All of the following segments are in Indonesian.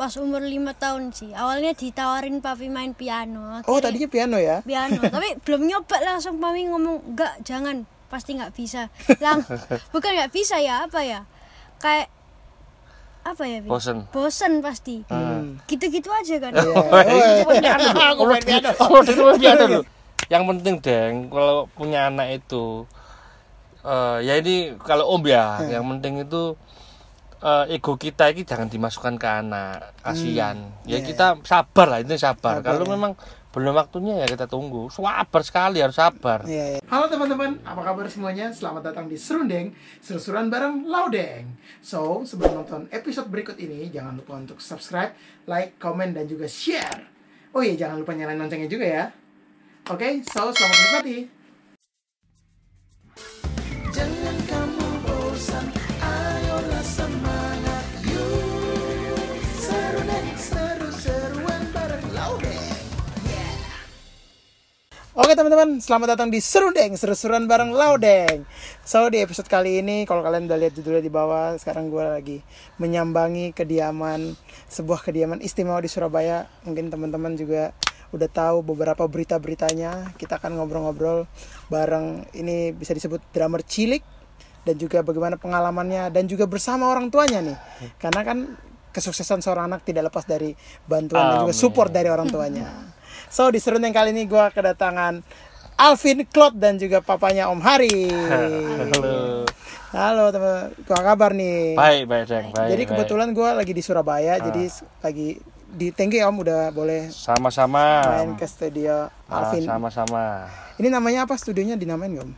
pas umur lima tahun sih. Awalnya ditawarin papi main piano Oh, tadinya piano ya? piano. Tapi belum nyoba langsung papi ngomong enggak jangan. Pasti nggak bisa. Lang bukan nggak bisa ya apa ya? Kayak apa ya Pi? Bosen. bosen pasti. Hmm. gitu-gitu aja kan. Yang penting deng kalau punya anak itu eh ya ini kalau om ya, yang penting itu eh, ego kita ini jangan dimasukkan ke anak, kasihan. Ya Iya, kita sabar lah, ini sabar. Sabar, Kalau ya. memang belum waktunya ya kita tunggu. Sabar sekali harus sabar. Iya, iya. Halo teman-teman, apa kabar semuanya? Selamat datang di Serundeng, seru-seruan bareng Laudeng. So, sebelum nonton episode berikut ini, jangan lupa untuk subscribe, like, komen, dan juga share. Oh iya, jangan lupa nyalain loncengnya juga ya. Oke, so selamat menikmati. Oke teman-teman, selamat datang di Serundeng, seru-seruan bareng Laudeng. So di episode kali ini, kalau kalian udah lihat judulnya di bawah, sekarang gue lagi menyambangi kediaman sebuah kediaman istimewa di Surabaya. Mungkin teman-teman juga udah tahu beberapa berita-beritanya. Kita akan ngobrol-ngobrol bareng ini bisa disebut drummer cilik dan juga bagaimana pengalamannya dan juga bersama orang tuanya nih. Karena kan kesuksesan seorang anak tidak lepas dari bantuan dan juga Amin. support dari orang tuanya. So di serundeng kali ini gue kedatangan Alvin Claude dan juga papanya Om Hari. Halo. Halo teman, apa kabar nih? Baik, baik, Deng. Baik. jadi kebetulan gue lagi di Surabaya, jadi s- lagi di thank you Om udah boleh sama-sama. main ke studio Ah, Alvin. sama-sama. Ini namanya apa studionya dinamain Om?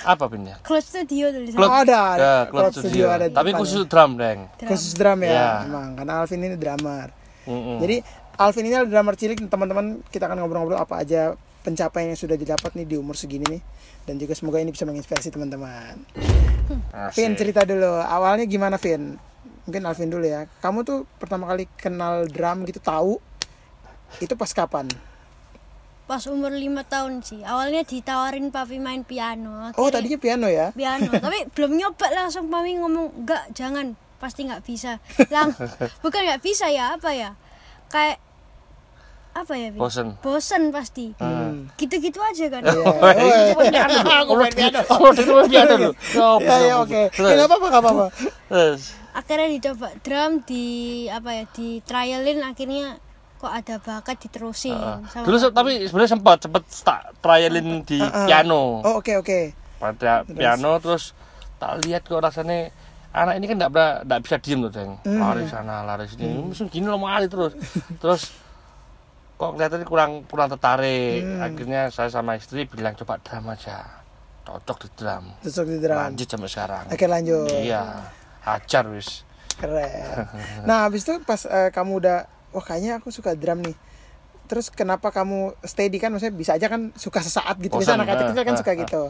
Apa pin ya? Close studio tulisannya Oh, ada. Ya, Cloud Cloud Studio Studio. ada di Tapi khusus drum, Deng. Drum. Khusus drum ya, Ya. emang karena Alvin ini drummer. Mm-mm. Jadi Alvin ini adalah drummer cilik. Teman-teman kita akan ngobrol-ngobrol apa aja pencapaian yang sudah didapat nih di umur segini nih. Dan juga semoga ini bisa menginspirasi teman-teman. Vin cerita dulu. Awalnya gimana Vin? Mungkin Alvin dulu ya. Kamu tuh pertama kali kenal drum gitu tahu? Itu pas kapan? pas umur lima tahun sih. Awalnya ditawarin papi main piano. Oh Akhirnya tadinya piano ya? piano. Tapi belum nyoba langsung papi ngomong enggak jangan. Pasti nggak bisa. Lang bukan nggak bisa ya apa ya kayak apa ya? Bosen. bosen pasti Hmm. gitu-gitu aja kan Iya. Aku main piano. Aku main piano dulu. Ya ya oke. Ya, nggak apa-apa akhirnya dicoba drum di apa ya di trialin akhirnya kok ada bakat diterusin sama Dulu tapi sebenarnya sempat sempat trialin di piano. Oh oke oke. Pada piano terus tak lihat kok rasanya anak ini kan enggak pernah enggak bisa diem tuh, Deng. Lari sana, lari sini. Mesti gini loh lari terus. Terus kok kelihatannya kurang kurang tertarik. Akhirnya saya sama istri bilang coba drum aja. Cocok di drum. Cocok di drum. Lanjut sampai sekarang. Oke lanjut. Iya. Hajar wis. Keren. Nah, habis itu pas eh, kamu udah wah kayaknya aku suka drum nih. Terus kenapa kamu steady kan maksudnya bisa aja kan suka sesaat gitu. Misalnya anak kecil kan ah, suka ah. gitu.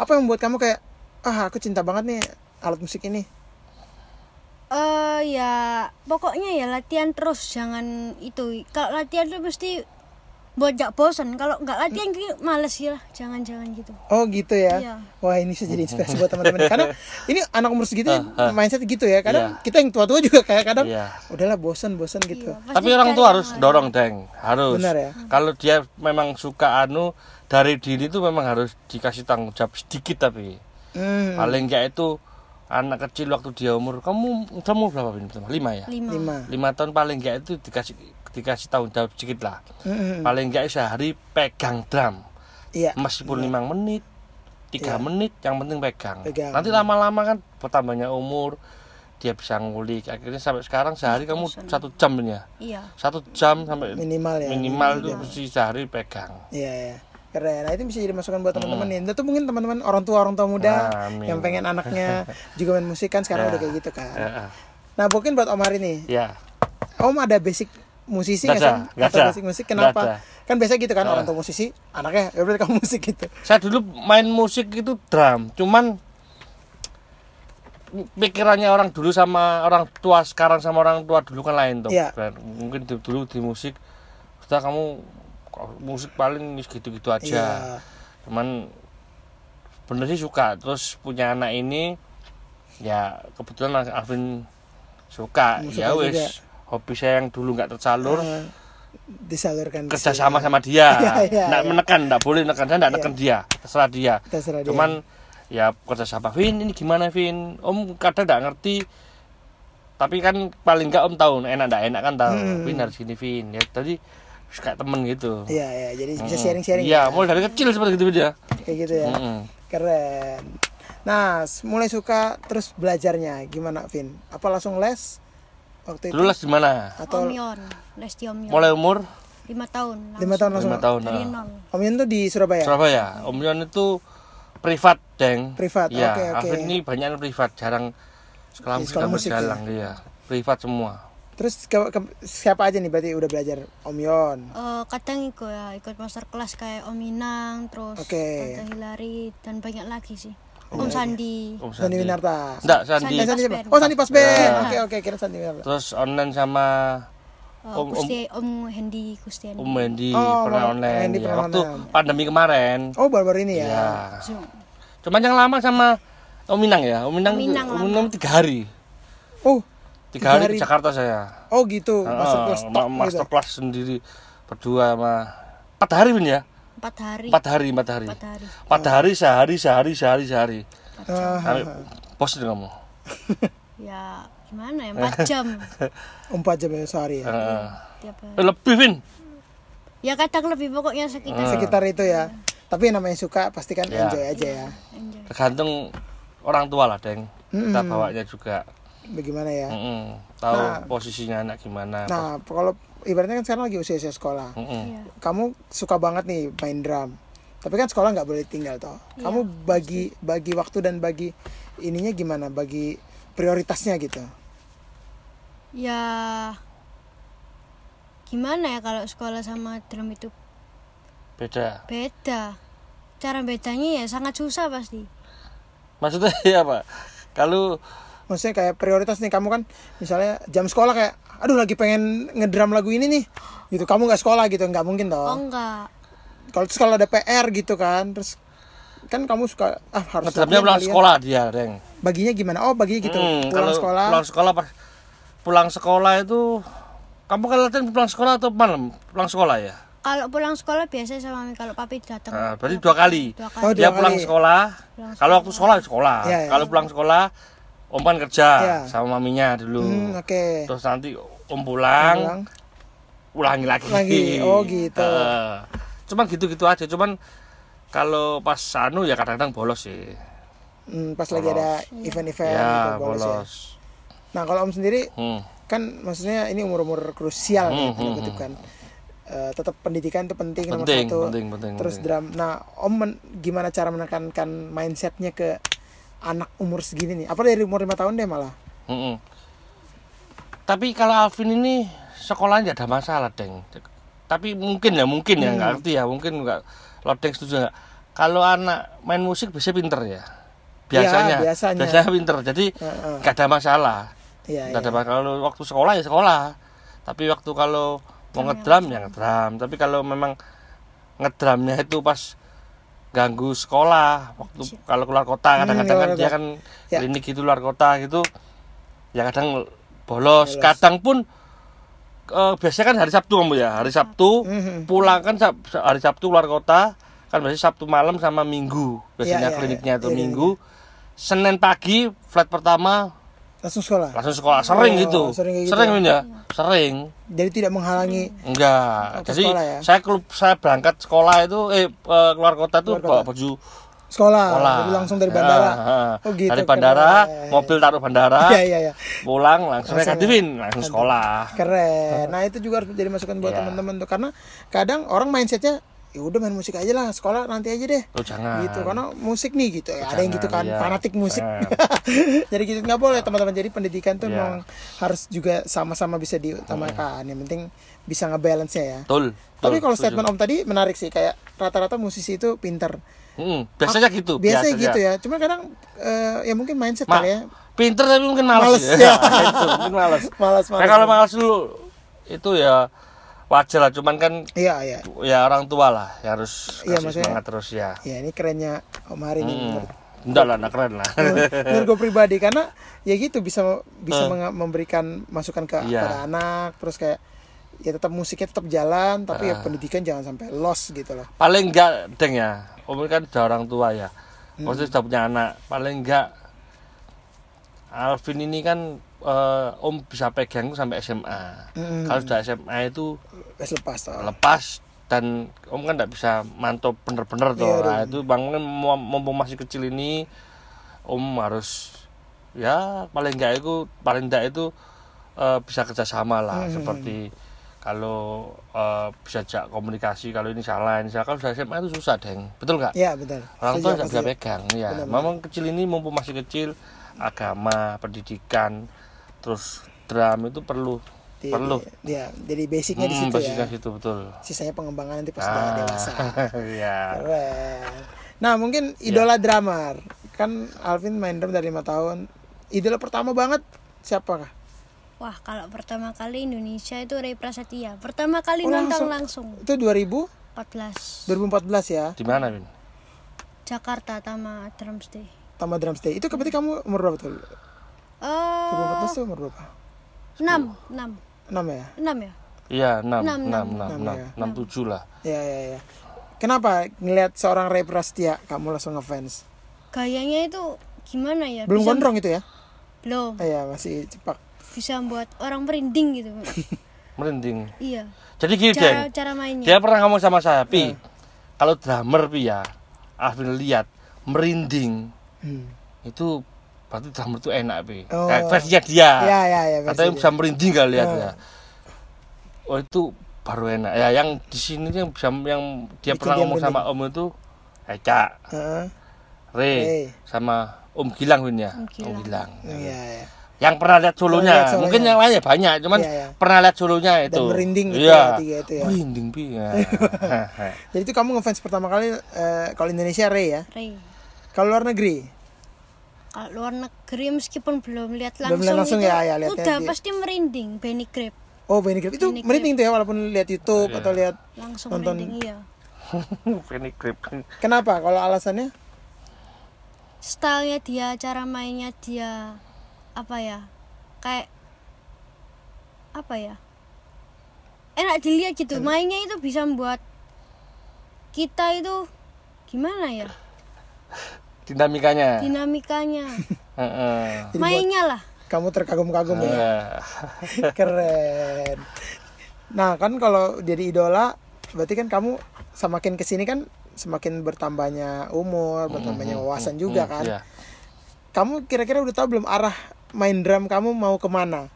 Apa yang membuat kamu kayak ah aku cinta banget nih alat musik ini. Eh ya pokoknya ya latihan terus jangan itu kalau latihan tuh mesti buat gak bosan kalau nggak latihan kayak males ya jangan-jangan gitu Oh gitu ya. Iya. Wah ini bisa jadi inspirasi buat teman-teman. Karena ini anak umur segitu Ah, mindset gitu ya. Kadang Iya. kita yang tua-tua juga kayak kadang Iya. udahlah bosan-bosan gitu. Iya, pasti Tapi orang tua harus lain. dorong, Deng. Harus. Benar ya? Kalau dia memang suka anu dari diri itu memang harus dikasih tanggung jawab sedikit tapi Hmm, paling enggak itu anak kecil waktu dia umur kamu kamu berapa ini pertama? Lima ya? lima, lima. Lima tahun paling enggak itu dikasih dikasih tanggung jawab sedikit lah. Hmm, Paling enggak sehari pegang drum. Iya. Meskipun lima menit, tiga Iya. menit, yang penting pegang. Pegang. Nanti lama-lama kan bertambahnya umur, dia bisa ngulik. Akhirnya sampai sekarang sehari kamu satu jam ya, iya satu jam sampai Minimal ya. minimal itu mesti sehari pegang. Iya, iya. Keren. Nah, itu bisa jadi masukan buat teman-teman nih. Itu mungkin teman-teman orang tua orang tua muda Amin. yang pengen anaknya juga main musik kan sekarang Ya. udah kayak gitu kan. Ya, Nah, mungkin buat Om Hari nih. ya. Om ada basic musisi Nggak sih? Atau basic musik kenapa? Kan biasa gitu kan orang tua musisi, anaknya ya berarti kamu musik gitu. Saya dulu main musik itu drum, cuman pikirannya orang dulu sama orang tua sekarang sama orang tua dulu kan lain tuh. Dan Mungkin dulu di musik sudah kamu musik paling gitu-gitu aja. Iya. Cuman bener sih suka terus punya anak ini ya kebetulan Alvin suka ya wis juga. hobi saya yang dulu nggak tersalur Eh, disalurkan ke kerja sama sama dia Iya, iya, nggak iya. menekan nggak boleh menekan saya nggak Iya. neken dia terserah dia Terserah dia. cuman ya kerja sama Vin ini gimana Vin Om kadang nggak ngerti tapi kan paling nggak Om tahu enak nggak enak kan tahu Hmm. Vin harus gini Vin ya tadi kayak temen gitu Iya, iya, jadi bisa Mm-mm. sharing-sharing. iya ya. mulai dari kecil seperti itu dia Kayak gitu ya. Mm-mm. Keren. Nah, mulai suka terus belajarnya gimana, Vin? Apa langsung les waktu itu? dulu les di mana Atau Omyon, les di Omyon. mulai umur lima tahun. lima tahun langsung? lima tahun Dari nah. nol. Om Yun tuh di Surabaya. Surabaya Om Yon itu privat deng Privat, Iya, oke, oke. Alvin ini banyak yang privat jarang sekolah musik sekolah dan musik, berjalan iya privat semua Terus ke, ke- siapa aja nih berarti udah belajar Om Yon? Eh, kadang ikut ya, ikut master kelas kayak Om Inang, terus Oke. Tante Hilary dan banyak lagi sih. Om Sandi. Om Sandi Winarta. Enggak, Sandi. Eh, Sandi Pasben. Oh, Sandi Pasben. Ya. Oke, oke, kira Sandi Winarta. Terus online sama Eh, Om- Kusti, Om Hendy Kustiani. Om Wendy Oh, pernah Om online Wendy ya. pernah Waktu online. pandemi kemarin. Oh, baru-baru ini ya. Iya. Zoom. Cuman yang lama sama Om Minang ya. Om Minang, Om Minang Om. Minang tiga hari. Oh, Tiga, hari, hari. di Jakarta saya. oh gitu. Heeh, Master kelas ma- tok master gitu. kelas sendiri berdua sama empat hari Win ya. Empat hari. Empat hari, empat hari. Empat hari. Empat hari, sehari, sehari, sehari, sehari. Sampai bos itu kamu. Ya gimana ya? Empat jam empat jam ya sehari ya. Heeh. tiap hari. Eh, lebih Vin. Ya kadang lebih pokoknya sekitar Sekitar itu ya. Tapi yang namanya suka pasti kan Ya. enjoy aja ya. enjoy. Tergantung orang tua lah, Deng. Kita Mm-mm. bawanya juga. Bagaimana ya? Mm-mm. Tahu Nah. posisinya anak gimana. Nah, kalau ibaratnya kan sekarang lagi usia-usia sekolah. Mm-mm. Iya. Kamu suka banget nih main drum. Tapi kan sekolah nggak boleh tinggal toh. Iya, Kamu bagi bagi waktu dan bagi ininya gimana? Bagi prioritasnya gitu. Ya gimana ya kalau sekolah sama drum itu Beda. beda. Cara bedanya ya sangat susah pasti. Maksudnya ya apa? Kalau Maksudnya kayak prioritas nih kamu kan misalnya jam sekolah kayak aduh lagi pengen ngedram lagu ini nih. Gitu. Kamu nggak sekolah gitu, nggak mungkin Oh toh. enggak. Kalau terus kalau ada PR gitu kan, terus kan kamu suka ah harus ngedramnya latihan pulang ya. sekolah dia, Deng. Baginya gimana? Oh, baginya gitu. Hmm, pulang kalau sekolah. Pulang sekolah pas pulang sekolah itu kamu kan latihan pulang sekolah atau malam? Pulang sekolah ya? Kalau pulang sekolah biasa sama mami kalau papi datang. Nah, berarti dua kali. Dua Oh, kali. dua Dia pulang kali. sekolah. Pulang Kalau waktu sekolah sekolah. Iya, iya. Kalau pulang sekolah Om kan kerja Iya. sama maminya dulu. Hmm, oke. Terus nanti Om pulang, Pulang. ulangi lagi. Lagi. Oh, gitu. Eh, cuman gitu-gitu aja. Cuman kalau pas anu ya kadang-kadang bolos sih. Hmm, pas lagi ada event-event Ya, gitu, bolos ya. bolos. Nah, kalau Om sendiri Hmm. kan maksudnya ini umur-umur krusial Hmm, ya, hmm, tanda kutip kan. Eh, tetap pendidikan itu penting, nomor Penting, satu. penting, penting, Terus penting. drum. Nah, Om men- gimana cara menekankan mindsetnya ke anak umur segini nih? Apa dari umur lima tahun deh malah? Mm-mm. Tapi kalau Alvin ini sekolahnya nggak ada masalah, Deng. Tapi mungkin ya, mungkin ya, nggak ngerti ya, mungkin nggak. Lo Deng setuju nggak? Kalau anak main musik biasanya pinter ya. Biasanya, Iya, biasanya. pinter. Jadi nggak ada masalah. Iya, Nggak iya. ada masalah. Kalau waktu sekolah ya sekolah. Tapi waktu kalau mau ngedram ya ngedram. Tapi kalau memang ngedramnya itu pas ganggu sekolah. Waktu kalau keluar kota kadang-kadang keluar kan dia kan Ya. klinik itu luar kota gitu ya kadang bolos, kadang pun eh, biasanya kan hari Sabtu kamu ya. Hari Sabtu Mhm. pulang kan Sab- hari Sabtu luar kota kan biasanya Sabtu malam sama Minggu. Biasanya Iya, iya, kliniknya iya. itu Iya, iya, Minggu. Senin pagi flight pertama Langsung sekolah. langsung sekolah sering Oh, gitu sering gitu sering ya? Ya sering Jadi tidak menghalangi enggak jadi ya? saya kelu- saya berangkat sekolah itu eh keluar kota tuh Keluar bawa baju sekolah, sekolah jadi langsung dari bandara. Ah. Oh gitu. dari bandara keren. mobil taruh bandara Iya iya iya. pulang langsung negatifin langsung sekolah Keren. Nah itu juga harus jadi masukan buat Iya. teman-teman tuh karena kadang orang mindsetnya ya udah main musik aja lah sekolah nanti aja deh. Oh jangan. Gitu karena musik nih gitu ya. Ada yang gitu kan iya. fanatik musik. Jadi gitu nggak boleh teman-teman. Jadi pendidikan tuh Iya. memang harus juga sama-sama bisa diutamakan. Yang penting bisa ngebalance nya ya. Betul tapi kalau statement om tadi menarik sih kayak rata-rata musisi itu pinter. Hmm, biasanya gitu biasanya gitu ya. Cuma kadang eh, ya mungkin mindset Ma- kali ya. pinter tapi mungkin malas Males, ya, ya. itu mungkin malas malas nah, malas kalau malas dulu itu ya wajar lah cuman kan iya iya ya orang tua lah yang harus Iya, kasih maksudnya- semangat terus ya ya ini kerennya om hari ini Hmm. enggak lah enggak keren lah menurut gue pribadi karena ya gitu bisa bisa menga- memberikan masukan ke Iya. pada anak terus kayak ya tetap musiknya tetap jalan tapi ya Ah. pendidikan jangan sampai lost gitu loh paling enggak deng ya om kan udah orang tua ya Hmm. maksudnya sudah punya anak paling enggak Alvin ini kan eh, om bisa pegang sampai SMA Mm. kalau sudah SMA itu lepas toh lepas dan om kan tidak bisa mantau bener-bener tuh Iya, nah, itu bang kan mu- mumpung masih kecil ini om harus ya paling enggak itu paling enggak itu eh, bisa kerjasama lah Hmm. seperti kalau eh, bisa jak komunikasi kalau ini salah ini salah. Kalau sudah SMA itu susah deng. Betul nggak? Ya betul. Orang tua nggak bisa pegang ya Benar, memang kecil ini mumpung masih kecil agama pendidikan terus drum itu perlu Di- perlu di- ya jadi basicnya di Hmm, situ basisnya ya situ betul sisanya pengembangan nanti pas udah Ah, dewasa ya Keren. Nah mungkin idola drummer kan Alvin main drum dari lima tahun. Idola pertama banget siapa kah? Wah, kalau pertama kali Indonesia itu Ray Prasetya. Pertama kali Oh, nonton langsung. langsung. Itu 2000 14 2014 ya. di mana Win? Jakarta Tama Drumstay. Tama Drum Stay. Itu berarti kamu umur berapa tuh? Eh, 2014 tuh umur berapa? 6, 6. 6 ya? 6 ya? Iya, 6, Enam, 6, enam. 6, Enam, 6, ya. 6, 7 lah. Ya ya ya. Kenapa ngelihat seorang Ray Prasetya kamu langsung ngefans? Gayanya itu gimana ya? Belum bisa, gondrong itu ya? Belum. Eh, ya masih cepak. Bisa buat orang merinding gitu. Merinding. iya. Jadi gini, Cara Deng. cara mainnya. Dia pernah ngomong sama saya, Iya. Pi. Kalau drummer, Pi ya, Alvin lihat merinding Hmm. itu berarti drummer itu enak, Pi. Oh. Kayak versinya dia. Ya ya ya. Katanya versi bisa merinding kali lihat Oh. ya. Oh, itu baru enak. Ya, yang di sini yang bisa yang dia Bikin pernah dia ngomong sama Om itu Eca, dia. Heeh. Re, Re. sama Om Gilang Win ya. Om Gilang. Om Gilang. Iya ya. Yang pernah lihat solonya, lihat solonya. mungkin yang lainnya banyak, cuman Iya, iya. pernah lihat solonya itu. merinding gitu iya. ya, tiga itu ya. Merinding pi. Ya. Jadi itu kamu ngefans pertama kali eh, kalau Indonesia Ray ya. Ray. Kalau luar negeri Kalau luar negeri meskipun belum lihat Belum langsung, lihat langsung itu ya, ya, lihatnya udah di- pasti merinding Benny Grip Oh Benny Grip itu Benny merinding tuh ya walaupun lihat YouTube Iya. atau lihat langsung Nonton. merinding iya. Penny grip. kenapa kalau alasannya Stylenya dia, cara mainnya dia apa ya? Kayak apa ya? Enak dilihat gitu. Mainnya itu bisa membuat kita itu gimana ya? Dinamikanya. Dinamikanya. Mainnya lah. kamu terkagum-kagum ya Iya. keren nah kan kalau jadi idola berarti kan kamu semakin ke sini kan semakin bertambahnya umur bertambahnya wawasan juga kan Iya. kamu kira-kira udah tahu belum arah main drum kamu mau ke mana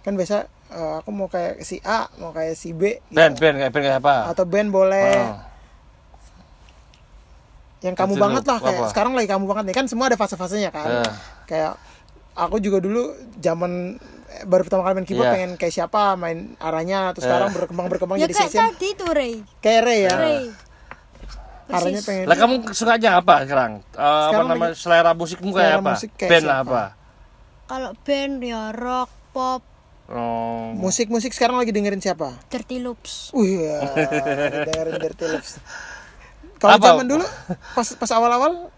kan biasa eh, aku mau kayak si A mau kayak si B gitu. Band, band kayak band kayak apa? atau band boleh Oh. Yang kamu banget lu lah kayak apa? sekarang lagi kamu banget nih kan semua ada fase-fasenya kan Iya. kayak aku juga dulu zaman eh, baru pertama kali main keyboard Iya. pengen kayak siapa main arahnya terus sekarang berkembang berkembang Ya jadi kayak session tadi tuh Ray. kayak Ray ya Ray. arahnya pengen Lah kamu sukanya apa sekarang? Eh, apa Sekarang namanya selera musikmu kayak selera apa? musik kayak band lah siapa? apa? Kalau band ya rock, pop, Oh. musik-musik sekarang lagi dengerin siapa Dirty Loops. Wih, ya, dengerin Dirty Loops. Kalau zaman dulu, pas pas awal-awal,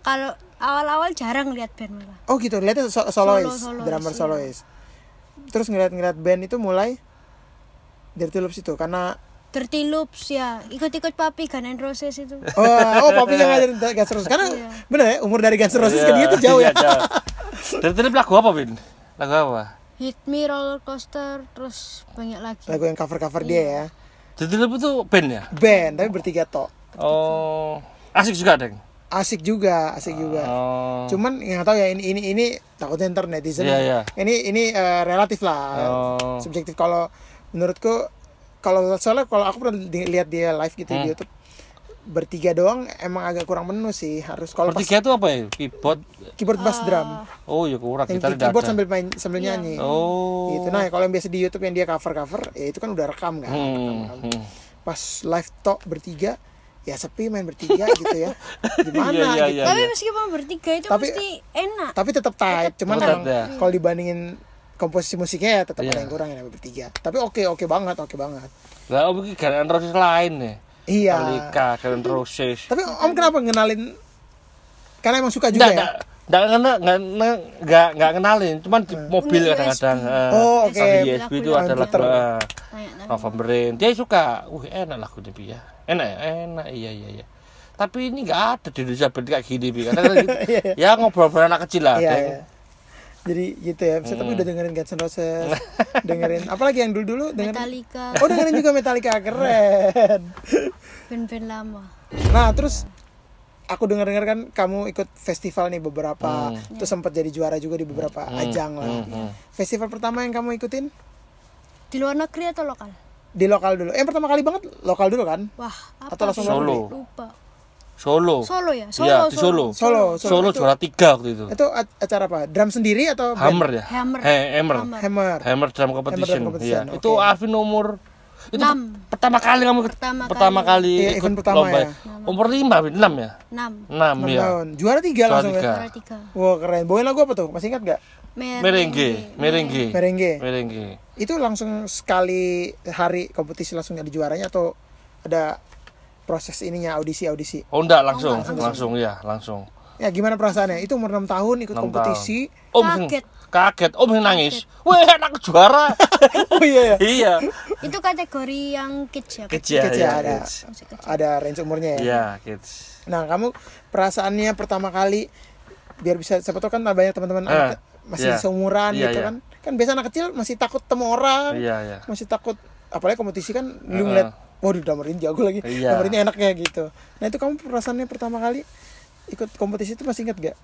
Kalau awal-awal jarang lihat band malah. oh gitu, lihatnya so- solois, Solo- solois, drummer iya. solois. Terus ngeliat-ngeliat band itu mulai Dirty Loops itu karena Dirty Loops ya, ikut-ikut papi Gun N' Roses itu. oh, oh papi yang ngajarin Guns N' Roses karena Iya. bener ya umur dari Guns N' Roses ke Iya, dia tuh jauh ya. iya, jauh. Dari tadi lagu apa, Bin? Lagu apa? Hit Me Roller Coaster terus banyak lagi. Lagu yang cover-cover dia ya. Jadi itu band ya? Band tapi bertiga tok. Oh. Asik juga, Deng. Asik juga, asik juga. Oh. Cuman yang tahu ya ini ini ini takutnya ntar netizen. Iya, iya. Ini ini eh, relatif lah. Oh. Subjektif kalau menurutku kalau soalnya kalau aku pernah lihat dia live gitu Hmm. di YouTube bertiga doang emang agak kurang menu sih harus kalau pas Bertiga itu apa ya? Keyboard. keyboard bass drum Oh, ya kurang yang kita keyboard sambil main sambil Iya. nyanyi Oh. gitu nah kalau yang biasa di YouTube yang dia cover cover ya itu kan udah rekam kan Hmm. hmm. pas live talk bertiga ya sepi main bertiga gitu ya gimana Iya, iya, gitu iya. Tapi meskipun bertiga itu Tapi- pasti enak. tapi tetap tight cuman Tetap ya. kalau dibandingin komposisi musiknya ya tetap Iya. ada yang kurang ya bertiga tapi oke oke banget oke banget Lah, om iki Guns N' Roses lain nih. iya Metallica, Guns N' Roses. tapi om kenapa ngenalin Karena emang suka juga Nggak, ya. nggak, nggak, nggak, nggak, nggak, nggak kenalin, cuman di mobil Nge- kadang-kadang. Eh, Oh, oke. Sambil USB itu ada lagu eh. Novemberin. Dia suka, wih enak lagunya Bi ya. Enak ya, enak, iya iya iya. Tapi ini nggak ada di Indonesia band kayak gini Bi. Karena kan gitu, ya ngobrol-ngobrol anak kecil lah. Iya, iya. Jadi gitu ya. Bisa tapi udah dengerin Guns N' Roses, dengerin apalagi yang dulu-dulu dengerin. Metallica Oh, dengerin juga Metallica keren. band-band lama Nah, terus aku dengar-dengar kan kamu ikut festival nih beberapa, Hmm. terus sempat jadi juara juga di beberapa ajang lah. hmm, hmm. Festival pertama yang kamu ikutin di luar negeri atau lokal di lokal dulu. Eh, yang pertama kali banget lokal dulu kan? wah apa Atau langsung? Solo. lupa Solo. Solo ya Solo Iya, di Solo. Solo, Solo, Itu- juara tiga waktu itu. Itu acara apa? Drum sendiri atau band? Hammer ya? Hammer. Eh, Hammer. Hammer. Hammer. Hammer Drum Competition. Competition, Iya. oke. Itu Alvin umur itu Enam. pertama kali kamu ikut- Pertama pertama kali, Iya, ikut event pertama lomba. ya. Umur lima, Bin. enam ya? enam Enam 6 ya. tahun. Juara tiga Juara langsung tiga. ya. juara tiga Wah, keren. Bawain lagu apa tuh? Masih ingat gak? Merengue, merengue. Merengue. Merengue. Itu langsung sekali hari kompetisi langsung ada juaranya atau ada proses ininya audisi-audisi? Oh enggak langsung, langsung, ya, langsung. Ya gimana perasaannya? Itu umur 6 tahun ikut Enam kompetisi. Om Kaget. kaget, Om nangis. Wah, anak juara. oh iya ya. iya. itu kategori yang kids ya Kids ya, Kids ya, ya, ada kids. Ada range umurnya ya. Iya, kids. Nah, kamu perasaannya pertama kali biar bisa siapa tahu kan banyak teman-teman Eh, anak masih iya. seumuran Iya, gitu iya. kan. Kan biasa anak kecil masih takut temu orang. Iya, iya. Masih takut apalagi kompetisi kan lu Heeh. ngeliat waduh drummer ini jago lagi. Iya. Drummer ini enak ya gitu. Nah, itu kamu perasaannya pertama kali ikut kompetisi itu masih ingat gak?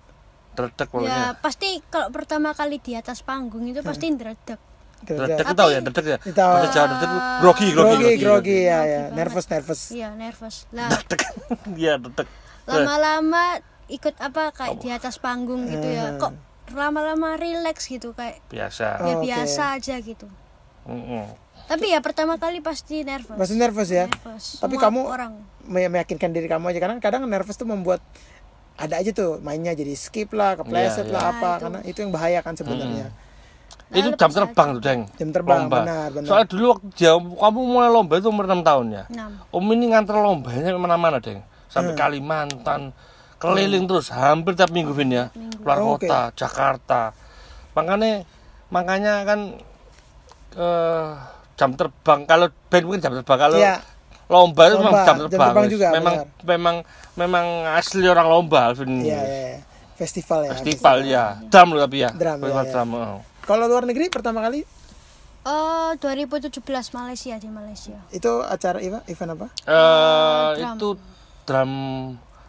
Redek ya pasti kalau pertama kali di atas panggung itu pasti ndredeg Redek Kira-kira. itu tahu ya, redek ya. Tahu. Bahasa Jawa itu grogi, grogi, Grogi, grogi ya ya. Nervous, nervous. iya nervous lah Redek. Iya, redek. lama-lama ikut apa kayak di atas panggung gitu Hmm. ya kok lama-lama relax gitu kayak Biasa. Oh, ya oke. biasa aja gitu Mm-mm. tapi ya pertama kali pasti nervous Masih nervous ya. Nervous. Tapi Semua kamu orang me- meyakinkan diri kamu aja karena kadang nervous tuh membuat ada aja tuh mainnya jadi skip lah, kepleset Iya, lah iya. apa Nah, itu. karena itu yang bahaya kan sebenarnya. Nah, itu jam aja. terbang tuh, Deng. Jam terbang, Lomba. benar, benar. Soalnya dulu waktu dia, kamu mulai lomba itu umur 6 tahun ya. enam Om ini nganter lombanya ke mana-mana, Deng. Sampai Hmm. Kalimantan, keliling terus, hampir tiap minggu, Vin ya. Keluar Oh, oke. kota, Jakarta. Makanya, makanya kan eh, jam terbang, kalau band mungkin jam terbang, kalau Iya. lomba itu memang jam jam terbang. terbang wis. juga, memang, benar. memang, memang asli orang lomba, Alvin. Iya, iya, iya. Festival ya. Festival ya, drum loh tapi ya. Drum, Festival iya, iya. drum, oh. Kalau luar negeri pertama kali Oh 2017 Malaysia di Malaysia itu acara event, event apa? Eh, drum. itu drum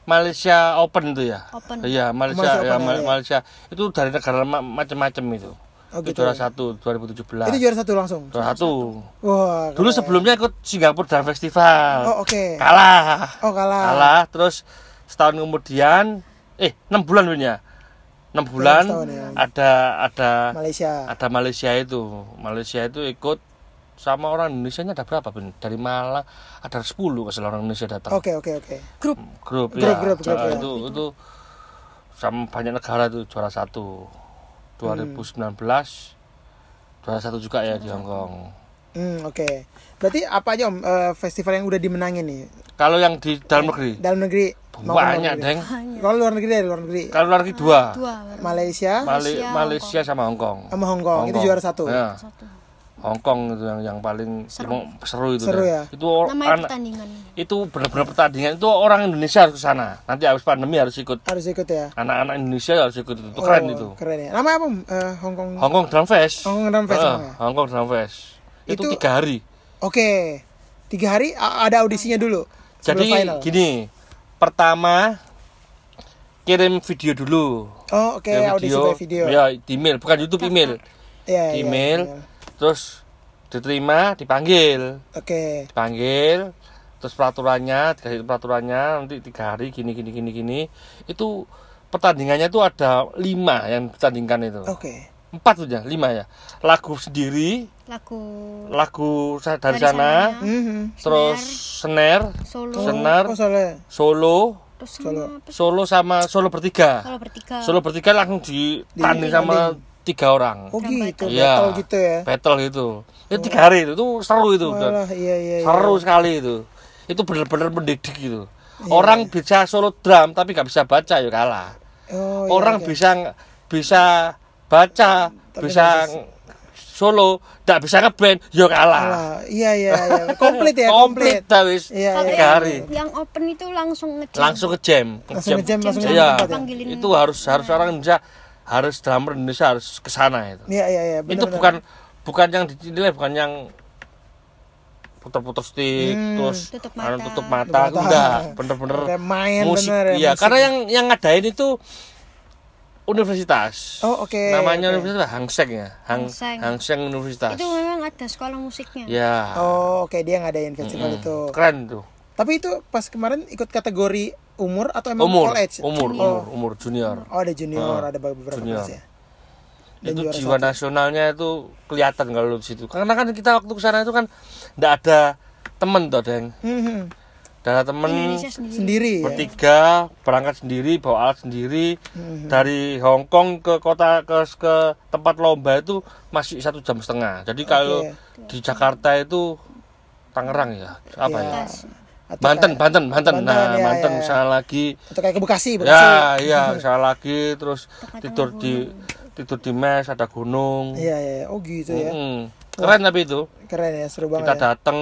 Malaysia Open itu ya. Open. Iya, Malaysia Malaysia ya, Open, ya, ya. Malaysia. Itu dari negara ma- macam-macam itu. Oh, itu gitu. juara satu 2017. Itu juara satu langsung. Juara satu. Wah. Dulu sebelumnya ikut Singapura Drum Festival. Oh, oke. Kalah. Oh, kalah. Kalah, terus setahun kemudian eh 6 bulan Win ya. 6 bulan setahun ya. ada ada Malaysia. ada Malaysia itu. Malaysia itu ikut sama orang Indonesia nya ada berapa, Bin? Dari Malang ada 10 kalau orang Indonesia datang. Oke, oke, oke. grup grup Grup, ya grup, grup, Nah, ya. itu itu sama banyak negara itu juara satu 2019 juara satu juga ya di Hong Kong Hmm, oke. Berarti apa aja Om eh, festival yang udah dimenangin nih? kalau yang di dalam negeri Dalam negeri banyak negeri? deng Kalau luar negeri dari luar negeri. kalau luar negeri dua dua Malaysia Malaysia, Malaysia sama Hong Kong sama Hong Kong. Itu Hong juara satu. ya satu Hong Kong itu yang yang paling seru, seru itu Seru ya? itu namanya pertandingan itu benar-benar pertandingan itu orang Indonesia harus ke sana nanti habis pandemi harus ikut Harus ikut ya. anak-anak Indonesia harus ikut itu, Itu keren Oh, itu Keren ya. Namanya apa? Om? Eh, Hong Kong. Hong Kong Drum Fest Hong Kong Drum Fest Eh, namanya? Hong Kong Drum Fest itu, Itu- tiga hari Oke. Tiga hari a- ada audisinya dulu. Jadi final. gini, pertama kirim video dulu. Oh, oke, Kirim audisi by video. Ya, di email, bukan YouTube email. Di iya, email, iya. Terus diterima, dipanggil, Oke. dipanggil, terus peraturannya, dikasih peraturannya nanti tiga hari gini gini gini gini. Itu pertandingannya itu ada lima yang ditandingkan itu. Oke. Empat tuh ya, lima ya. Lagu sendiri, lagu lagu dari, Dari sana, sana. Mhm. terus snare, solo Senar. Oh, solo, terus Solo. solo sama solo bertiga. kalau bertiga Solo bertiga langsung ditanding sama tiga orang. Oh gitu, Iya. battle gitu ya. Battle gitu. Itu tiga hari itu, itu seru itu. Dan Walah, iya iya iya. seru sekali itu. Itu benar-benar mendidik gitu. Orang bisa solo drum tapi nggak bisa baca ya kalah. Oh, iya, Orang oke. bisa bisa baca, Tapi bisa nggak solo, tidak bisa ngeband, yo kalah. Alah, iya iya iya. Komplit ya, komplit komplit. dah wis. Iya, iya. Tiga yang, hari. yang open itu langsung ngejam. Langsung ke jam, Langsung ngejam, langsung Iya. ya? Itu harus harus orang Indonesia harus drummer Indonesia harus ke sana itu. Iya iya iya. itu benar-benar. bukan bukan yang dinilai bukan yang putar-putar stick Hmm. terus Tutup anu, mata. tutup mata Tutup mata. enggak bener-bener main musik bener ya, iya musik. karena yang yang ngadain itu universitas Oh, oke, namanya oke. universitas Hangseng ya Hang Hangseng. Hangseng Universitas Itu memang ada sekolah musiknya. ya Oh, oke dia ngadain festival Mm-mm. itu. keren tuh Tapi itu pas kemarin ikut kategori umur atau emang umur college? umur Junior. umur umur junior Oh, ada junior, Oh, ada beberapa junior. kelas ya. Dan itu jiwa satu. nasionalnya itu kelihatan kalau di situ karena kan kita waktu ke sana itu kan enggak ada temen tuh deng Hmm, hmm. ada temen Indonesia sendiri. Sendiri ya. bertiga berangkat sendiri bawa alat sendiri Mhm. dari Hong Kong ke kota ke ke tempat lomba itu masih satu jam setengah jadi kalau di Jakarta itu Tangerang ya apa Iya. ya Atau Banten kayak- Banten Banten Banten, nah ya, Banten ya. misalnya lagi Atau kayak ke Bekasi, Bekasi. ya iya misalnya lagi terus tidur di tidur di mes ada gunung Iya, iya. Oh, gitu ya. Keren tapi itu Keren ya, seru kita banget ya. datang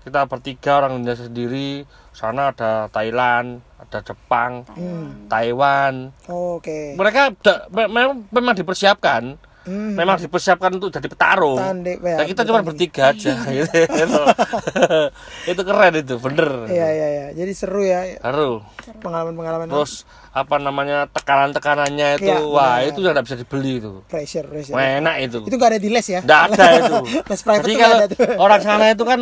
kita bertiga orang Indonesia sendiri sana ada Thailand ada Jepang Hmm. Taiwan Oh, Oke. mereka da- me- memang memang dipersiapkan Hmm. memang dipersiapkan untuk jadi petarung ya, nah kita cuma bertiga aja gitu. itu keren itu bener Iya, iya, iya. Jadi seru ya Haru. pengalaman-pengalaman terus apa namanya tekanan-tekanannya itu Iya, wah benar. itu nggak bisa dibeli itu pressure, pressure. Wah, enak itu Itu gak ada di les ya? Nggak ada itu les private jadi kalau ada tuh. orang sana itu kan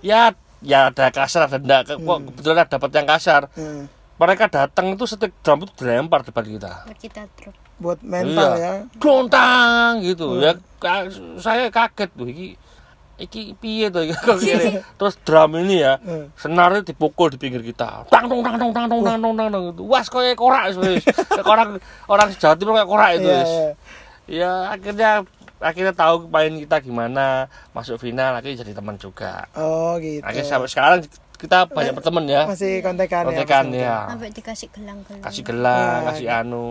ya ya ada kasar ada enggak kok kebetulan ada dapat yang kasar Hmm. mereka datang itu setik drum itu dilempar depan kita kita drop. Buat mental Iya. ya. Glontang gitu Hmm. ya ka- saya kaget tuh iki iki piye tuh terus drum ini ya Hmm. senarnya dipukul di pinggir kita tang tong tang tong tang tong tang tong tang tong gitu was kayak korak wis Kayak orang orang Timur kayak korak itu Iya, wis iya. ya akhirnya akhirnya tahu main kita gimana masuk final akhirnya jadi teman juga Oh, gitu. akhirnya sampai sekarang kita banyak berteman ya Masih kontekan, kontekan ya. ya Sampai dikasih gelang-gelang. kasih gelang Wah, kasih anu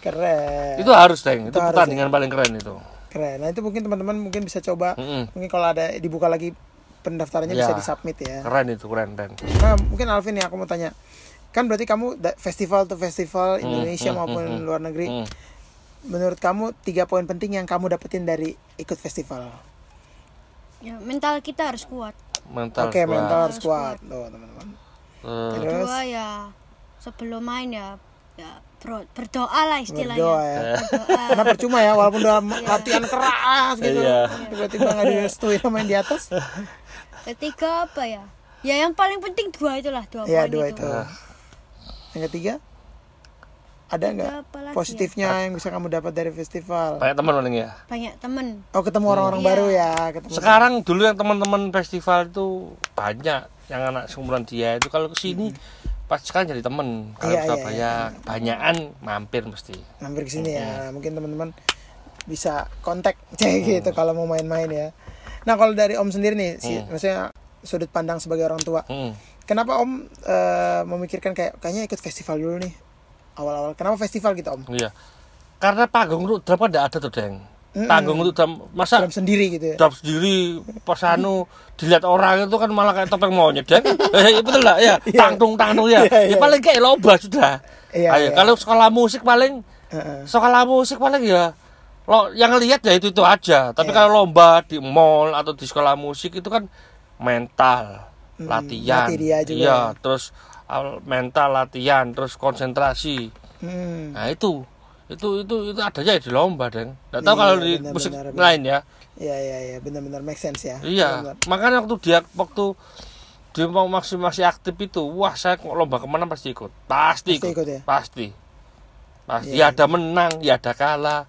Keren. itu harus deng itu Itu harus, pertandingan paling keren itu Keren. Nah, itu mungkin teman-teman mungkin bisa coba. Mm-mm. Mungkin kalau ada dibuka lagi pendaftarannya Ya. bisa disubmit ya. keren itu keren keren Nah, mungkin Alvin ya aku mau tanya. Kan berarti kamu festival tuh festival Indonesia hmm, maupun hmm, luar negeri. Hmm. Menurut kamu tiga poin penting yang kamu dapetin dari ikut festival? Ya, mental kita harus kuat. mental Oke, kuat. mental harus Harus kuat. Tuh, teman-teman. Eh, Terus Kedua ya sebelum main ya ya bro- berdoa lah istilahnya. berdoa ya. Berdoa. Karena percuma ya walaupun udah latihan keras gitu. Iya. Tiba-tiba nggak direstui sama yang di atas. Ketiga apa ya? Ya yang paling penting dua itulah dua Iya, poin dua itu. itu. Yang ketiga ada nggak ya? positifnya yang bisa kamu dapat dari festival? banyak teman paling ya Banyak temen. Oh, ketemu orang-orang Iya. baru ya, ketemu. sekarang dulu yang teman-teman festival itu banyak yang anak seumuran dia itu kalau ke sini pas sekarang jadi temen kalau Iya, iya, Surabaya banyakan mampir mesti hampir ke sini ya. Mungkin teman-teman bisa kontak cek gitu kalau mau main-main ya. Nah, kalau dari Om sendiri nih, si, maksudnya sudut pandang sebagai orang tua. Hmm. Kenapa Om eh, memikirkan kayak kayaknya ikut festival dulu nih awal-awal? Kenapa festival gitu Om? iya karena panggung itu drum kan ada tuh deng panggung itu drum masa Dalam sendiri gitu ya. drum sendiri pas anu dilihat orang itu kan malah kayak topeng monyet deng eh, betul lah ya tangtung tangtung ya Iya, ya iya. paling kayak loba sudah Iya, Ayo, iya. kalau sekolah musik paling sekolah musik paling ya lo yang lihat ya itu itu aja tapi Iya. kalau lomba di mall atau di sekolah musik itu kan mental Hmm, latihan latih dia juga iya ya. terus al- mental latihan terus konsentrasi Hmm. nah itu itu itu itu adanya di lomba deng nggak tahu Iya, kalau di benar, musik benar, lain ya Iya iya iya benar-benar make sense ya. iya Benar-benar. makanya waktu dia waktu dia mau masih masih aktif itu wah saya kok lomba ke mana pasti ikut pasti, Pasti ikut, ikut ya? pasti pasti Iya, ya ada menang ya ada kalah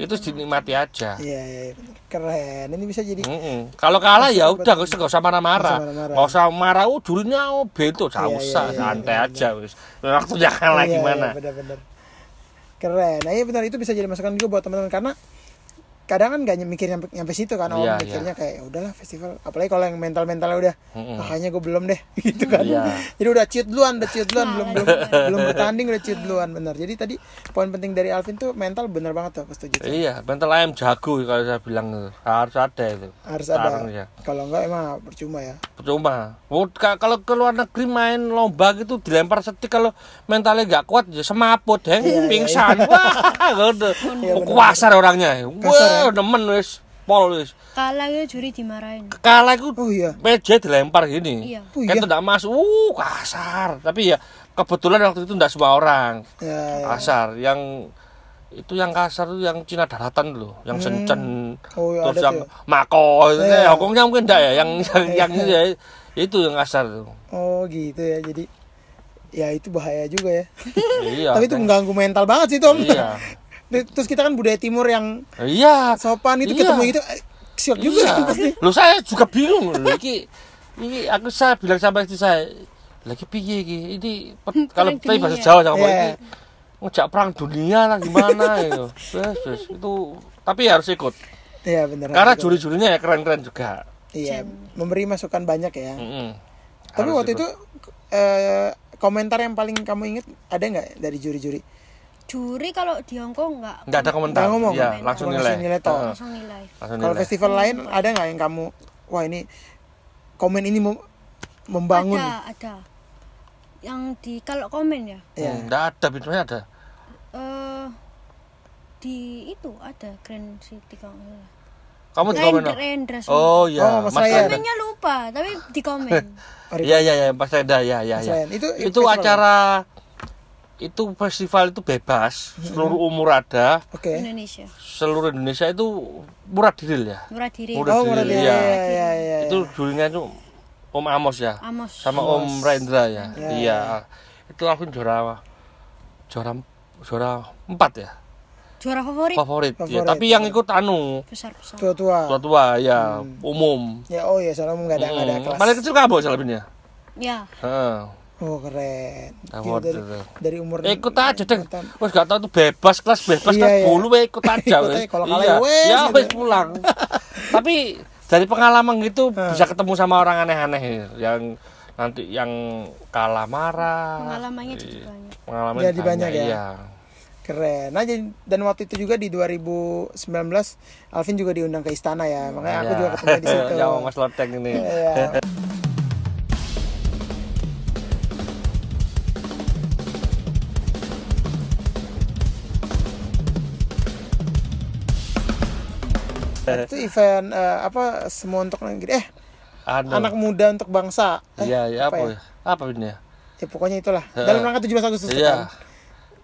itu dinikmati aja Iya iya iya, keren. Ini bisa jadi Mm-mm. Kalau kalah ya udah gak usah gak usah marah-marah. Gak usah marah, oh jurinya oh bento, gak Iya, usah, iya, iya, santai iya, aja wis. Waktunya kalah Iya, gimana? Iya. Keren. Nah, iya benar itu bisa jadi masukan juga buat teman-teman karena kadang kan gak mikir nyampe, nyampe situ kan om Iya, mikirnya kayak "Ya udahlah festival apalagi kalau yang mental mentalnya udah makanya gue belum deh gitu kan Iya. jadi udah ciut duluan udah ciut duluan belum belum belum bertanding udah ciut duluan bener jadi tadi poin penting dari Alvin tuh mental bener banget tuh aku setuju. Iya, mental ayam jago kalau saya bilang harus ada itu. harus ada ya. kalau enggak emang percuma ya Percuma. Oh, ka- kalau ke luar negeri main lomba gitu dilempar setik kalau mentalnya nggak kuat ya semaput, deng, pingsan. Wah, gitu. Iya, Oh, bener. Kasar Wah, demen wis. Pol wis. Kalah gitu juri dimarahin. Kalah itu oh iya meja dilempar gini. Iya. Oh, Kan iya. tidak masuk. Uh, kasar. Tapi ya kebetulan waktu itu tidak semua orang ya, ya. kasar. Yang itu yang kasar itu yang Cina daratan loh, yang sencen Oh, iya, terus yang ya. mako itu Iya. eh, Hongkongnya mungkin enggak ya, yang yang, yang itu ya, itu yang kasar tuh. oh gitu ya jadi ya itu bahaya juga ya iya. tapi itu mengganggu mental banget sih Tom Iya. terus kita kan budaya timur yang Iya. sopan itu Iya. ketemu gitu eh, siok juga Iya. kan pasti Loh saya juga bingung loh. Iki ini aku saya bilang sama istri saya lagi piye iki? Ini kalau tadi bahasa. Jawa sama Iya. iki ngejak perang dunia lah gimana itu. Wes, wes, itu tapi harus ikut. iya bener Karena juri-jurinya ya keren-keren juga. iya memberi masukan banyak ya Mm-mm. tapi Harus waktu ikut. itu eh, komentar yang paling kamu inget ada nggak dari juri-juri Juri kalau di Hongkong nggak nggak ada komentar. Nggak ngomong. Iya, langsung Langsung nilai. langsung nilai. langsung kalau nilai. festival lain ada nggak yang kamu wah ini komen ini mem- membangun Ada, ada. Yang di kalau komen ya, ya Hmm, nggak ada, bintangnya ada. eh di itu ada Grand City kalau. Kamu di komen. Oh iya, Oh, Mas Mas. Komennya lupa, tapi di komen. Iya iya iya Mas Renda ya ya ya. Itu Itu acara itu festival itu bebas, seluruh umur ada, oke Indonesia. seluruh Indonesia itu murah diril ya. Murah diri. Murah oh murah diri, dia iya. ya ya ya Itu jurinya itu Om Amos ya, Amos. sama Om Rendra ya. Ya, iya. Itu aku juara juara juara empat ya, Juara favorit favorit. Ya, Favorit. tapi yang ikut anu besar-besar. tua tua tua-tua ya, umum. ya oh ya soalnya nggak ada nggak ada Hmm. kelas Paling kecil kamu selebihnya. Ya, Heeh. Oh keren Award Gila, dari, itu. dari umur Eh, ikut aja deh. Wes gak tau itu bebas kelas bebas Iya, kelas iya. bulu weh ikut aja wes. kalau kalah Iya. ya wes, Ya gitu. wes pulang. Tapi dari pengalaman gitu Hmm. bisa ketemu sama orang aneh-aneh yang nanti yang kalah marah. pengalamannya jadi banyak. Pengalaman Jadi banyak ya? Iya. keren nah jadi- dan waktu itu juga di 2019 Alvin juga diundang ke istana ya makanya aku Iya. juga ketemu di situ ya sama Mas Loteng ini. Iya. itu event eh, apa semua untuk negeri eh Anu. anak muda untuk bangsa eh, Iya, iya apa apa ya? ya? Apa ini ya? ya pokoknya itulah dalam rangka 17 Agustus itu Iya. kan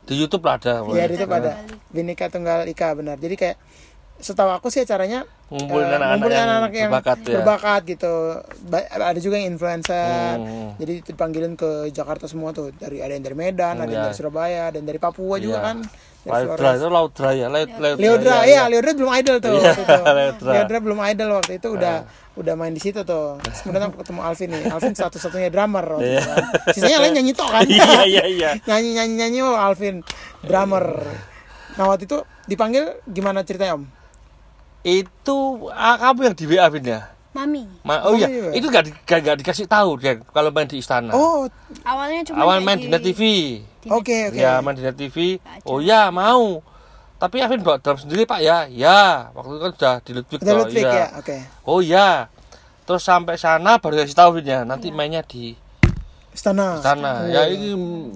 Di YouTube lah ada. Iya di situ ada Bhinneka Tunggal Ika benar jadi kayak setahu aku sih acaranya Ngumpulin eh, anak-anak ngumpulin yang anak-anak yang berbakat ya. berbakat gitu Ba- ada juga yang influencer Hmm. jadi dipanggilin ke Jakarta semua tuh dari ada yang dari Medan ada yang dari Surabaya dan dari Papua juga Iya. kan Flores. itu Laudra ya, Laud- Laudra. Leodra iya, iya Leodra belum idol tuh Iya, itu. Leodra. Leodra belum idol waktu itu udah udah main di situ tuh Terus kemudian aku ketemu Alvin nih Alvin satu-satunya drummer waktu itu kan. sisanya lain nyanyi tok kan Iya, iya, iya. nyanyi nyanyi nyanyi oh Alvin drummer nah waktu itu dipanggil gimana ceritanya om Itu ah, kamu yang di WA Vin ya? Mami. Ma oh Oh, iya, iya. itu gak, di, gak, gak dikasih tahu dia kalau main di istana. oh Awalnya cuma Awal main di Net TV. oke oke Ya, main di Net TV. Gak Oh ya, mau. Tapi Avin bawa drum sendiri Pak ya? Ya, waktu itu kan sudah di Ludwig. iya. ya oke Oh ya. Terus sampai sana baru kasih tahu Vin ya. Nanti mainnya di istana sana. Ya ini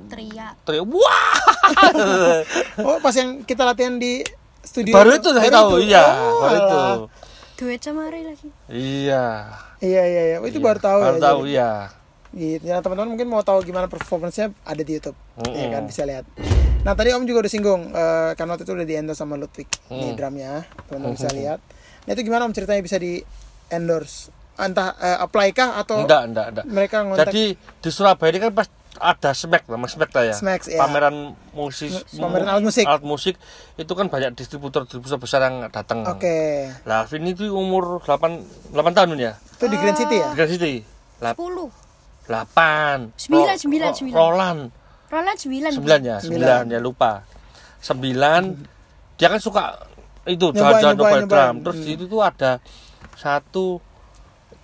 teriak. teriak wah. oh pas yang kita latihan di studio baru itu saya tahu, iya, Oh, baru itu. Sama Ray lagi. Iya. iya iya iya Oh, itu Iya, baru tahu Baru ya tahu jadi- ya. gitu ya teman-teman mungkin mau tahu gimana performance-nya ada di YouTube Mm-mm. ya kan bisa lihat nah tadi om juga udah singgung eh, karena waktu itu udah di endorse sama Ludwig di Mm. drumnya teman-teman bisa lihat nah itu gimana om ceritanya bisa di endorse entah eh, apply kah atau Enggak, enggak, enggak. mereka ngontak Jadi di Surabaya ini kan pas ada Smack, nama Smack lah ya. Smack, ya. Pameran musik, Pameran alat musik. alat musik itu kan banyak distributor-distributor besar yang datang. oke Lah, Vin itu umur 8 8 tahun ya. itu di Grand City ya Di Grand City. 10. 8. Sembilan, sembilan, sembilan. Roland. Roland 9. 9 ya, 9 ya lupa. 9 dia kan suka itu jalan-jalan drum. Terus Hmm. di situ tuh ada satu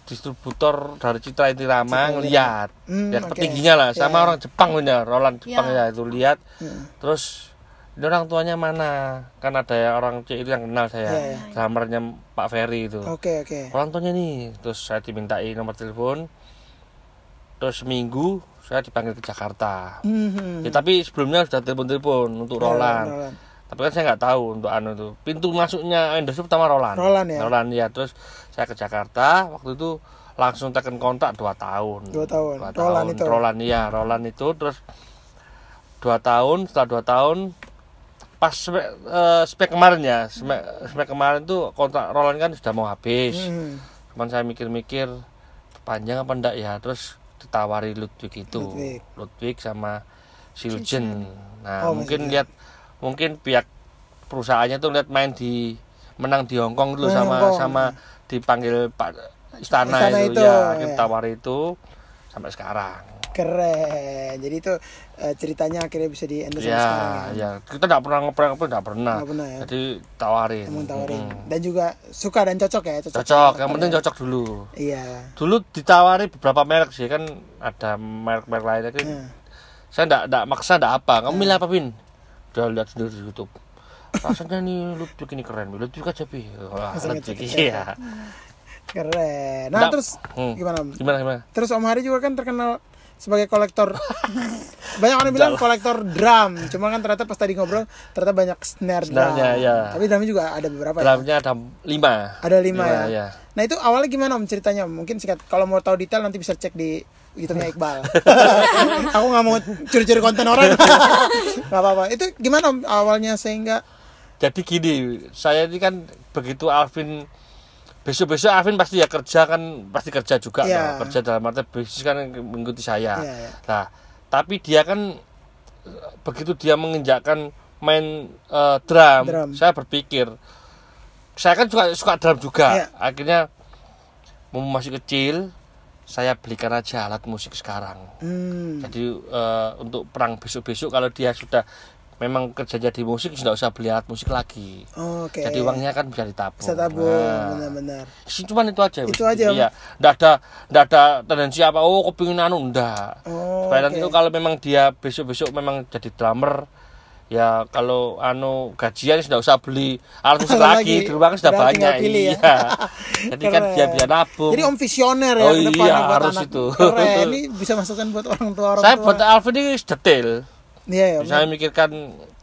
distributor dari Citra Intirama Citra ngeliat Hmm, lihat oke. petingginya lah Ya, sama ya. orang Jepang punya Roland Jepang Ya. ya itu lihat Hmm. terus ini orang tuanya mana kan ada ya orang C itu yang kenal saya Ya, ya. drummernya Pak Ferry itu Oke, oke. orang tuanya nih terus saya dimintai nomor telepon terus seminggu saya dipanggil ke Jakarta Hmm. Ya, tapi sebelumnya sudah telepon-telepon untuk Ya, Roland. Roland. Tapi kan saya nggak tahu untuk anu itu. Pintu masuknya Endos itu pertama Roland. Roland ya? Roland ya. Terus saya ke Jakarta waktu itu langsung tekan kontrak 2 tahun. Dua tahun. Dua Roland tahun. itu? Roland iya, Roland itu terus 2 tahun, setelah 2 tahun pas spek, eh, spek kemarin ya, spek, spek kemarin tuh kontrak Roland kan sudah mau habis. Hmm. Cuman saya mikir-mikir panjang apa enggak ya, terus ditawari Ludwig itu. Ludwig. Ludwig sama Siljen. Nah, Oh, mungkin lihat mungkin pihak perusahaannya tuh lihat main di menang di Hongkong dulu sama Hongkong. sama dipanggil Pak Istana, Istana itu, itu, ya, ya. kita tawari itu sampai sekarang. Keren. Jadi itu eh, ceritanya akhirnya bisa di endorse Ya, sekarang ya. ya. Kita tidak pernah ngeprank apa tidak pernah. Nggak pernah ya. Jadi tawarin. Emang tawarin. Mm. Dan juga suka dan cocok ya, cocok. Cocok, yang penting cocok dulu. Iya. Dulu ditawari beberapa merek sih kan ada merek-merek lainnya kan. Hmm. Saya enggak maksa enggak apa. Kamu milih apa, Pin? Udah lihat sendiri di YouTube. Rasanya nih Ludwig ini keren. Ludwig aja, Pi. Wah, Ludwig iya. Keren. Nah, Nggak- terus Hmm. gimana? Om? Gimana gimana? Terus Om Hari juga kan terkenal sebagai kolektor. banyak orang bilang kolektor drum, cuma kan ternyata pas tadi ngobrol ternyata banyak snare drum. Ya. Tapi drumnya juga ada beberapa ya. Drumnya ada lima. Ada lima, ya. ya. Nah itu awalnya gimana om ceritanya? Mungkin singkat. Kalau mau tahu detail nanti bisa cek di YouTube-nya Iqbal. Aku nggak mau curi-curi konten orang. Gak apa-apa. Itu gimana om awalnya sehingga? Jadi gini, saya ini kan begitu Alvin besok-besok Alvin pasti ya kerja kan pasti kerja juga Iya. toh. kerja dalam arti bisnis kan mengikuti saya. Iya, iya. Nah, tapi dia kan begitu dia menginjakkan main eh, drum, Drum. saya berpikir saya kan suka suka drum juga. Iya. Akhirnya mau masih kecil saya belikan aja alat musik sekarang. Hmm. Jadi eh, untuk perang besok-besok kalau dia sudah memang kerjanya di musik sudah usah beli alat musik lagi. Oke. Jadi uangnya kan bisa ditabung. bisa tabung, Nah, benar-benar. cuman itu aja. Itu aja, Iya. Nggak ada nggak ada tendensi apa oh kepingin anu enggak. Oh, Supaya nanti oke. itu kalau memang dia besok-besok memang jadi drummer ya kalau anu gajian sudah usah beli alat musik lagi lagi. di rumah kan sudah Udah tinggal banyak pilih ya. iya. Jadi kan Keren. dia bisa nabung. Jadi om visioner ya Oh iya, buat harus anak. itu. Keren. Ini bisa masukkan buat orang tua orang Saya tua. buat Alvin ini detail. Iya, ya, Om. saya mikirkan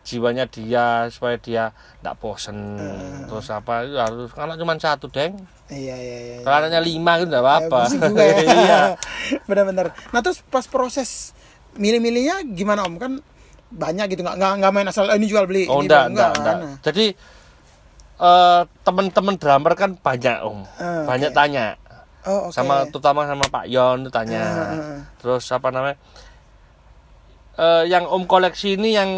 jiwanya dia supaya dia tidak bosen Hmm. terus apa itu harus karena cuma satu deng Iya, iya, iya. kalau anaknya lima itu tidak apa-apa Ya, ya. iya Benar-benar. Nah terus pas proses milih-milihnya gimana om kan banyak gitu nggak nggak main asal "Eh, ini jual beli oh ini enggak bang." enggak enggak Nah, jadi eh, teman-teman drummer kan banyak om Ah, banyak oke. tanya oh, oke. sama terutama sama Pak Yon itu tanya Ah, ah, ah. terus apa namanya eh, yang om koleksi ini yang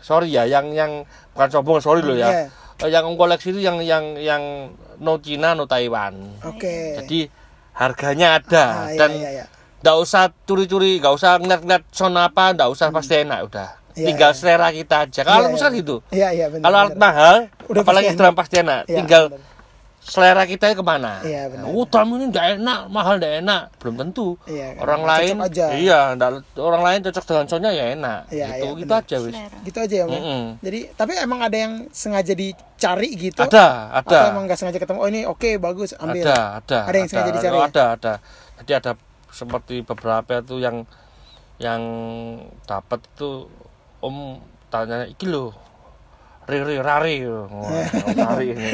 sorry ya yang yang bukan sombong sorry loh ya Iya. Eh, yang om koleksi itu yang yang yang no Cina no Taiwan Oke. Jadi harganya ada Ah, iya, dan iya, iya. nggak usah curi-curi, nggak usah ngeliat-ngeliat sound apa, nggak usah pasti enak udah. Iya, tinggal iya. selera kita aja. Kalau Iya, musik iya. gitu. Iya, iya benar. Kalau alat mahal, Udah apalagi pasti drum pasti enak. Iya, tinggal benar. Selera kita ke mana. Iya, benar. Oh, drum ini nggak enak, mahal nggak enak, belum tentu. Iya, kan. orang Cocok lain, aja. iya, nggak- orang lain cocok dengan soundnya ya enak. Iya, gitu, iya, gitu aja wis. Gitu aja ya, Om. ya? Mm-mm. Jadi, tapi emang ada yang sengaja dicari gitu? Ada, ada. Atau emang nggak sengaja ketemu? Oh ini oke bagus ambil. Ada, ada. Ada yang sengaja dicari ya? ada, ada. Jadi ada seperti beberapa itu yang yang dapat itu Om tanya iki lho. Riri rari Wah, rari ini.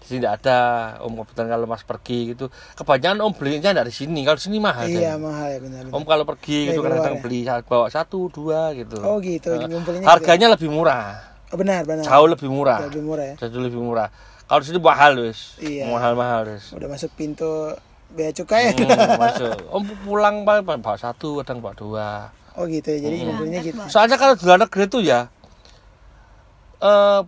Di sini tidak ada Om kebetulan kalau Mas pergi gitu. Kebanyakan Om belinya dari sini. Kalau di sini mahal. Iya kan. mahal ya benar. Om kalau pergi gitu kadang-kadang ya? beli bawa satu dua gitu. Oh gitu, Nah, gitu harganya lebih murah. Oh, benar benar. Jauh lebih murah. Lebih murah ya. Jauh lebih murah. Kalau di sini mahal wis. Iya. Mahal-mahal wis. Udah masuk pintu bea cukai. Hmm, masuk. Om pulang paling bawa satu, kadang bawa dua. Oh gitu ya. Jadi Hmm. ngumpulnya gitu. Soalnya kalau di luar negeri itu ya eh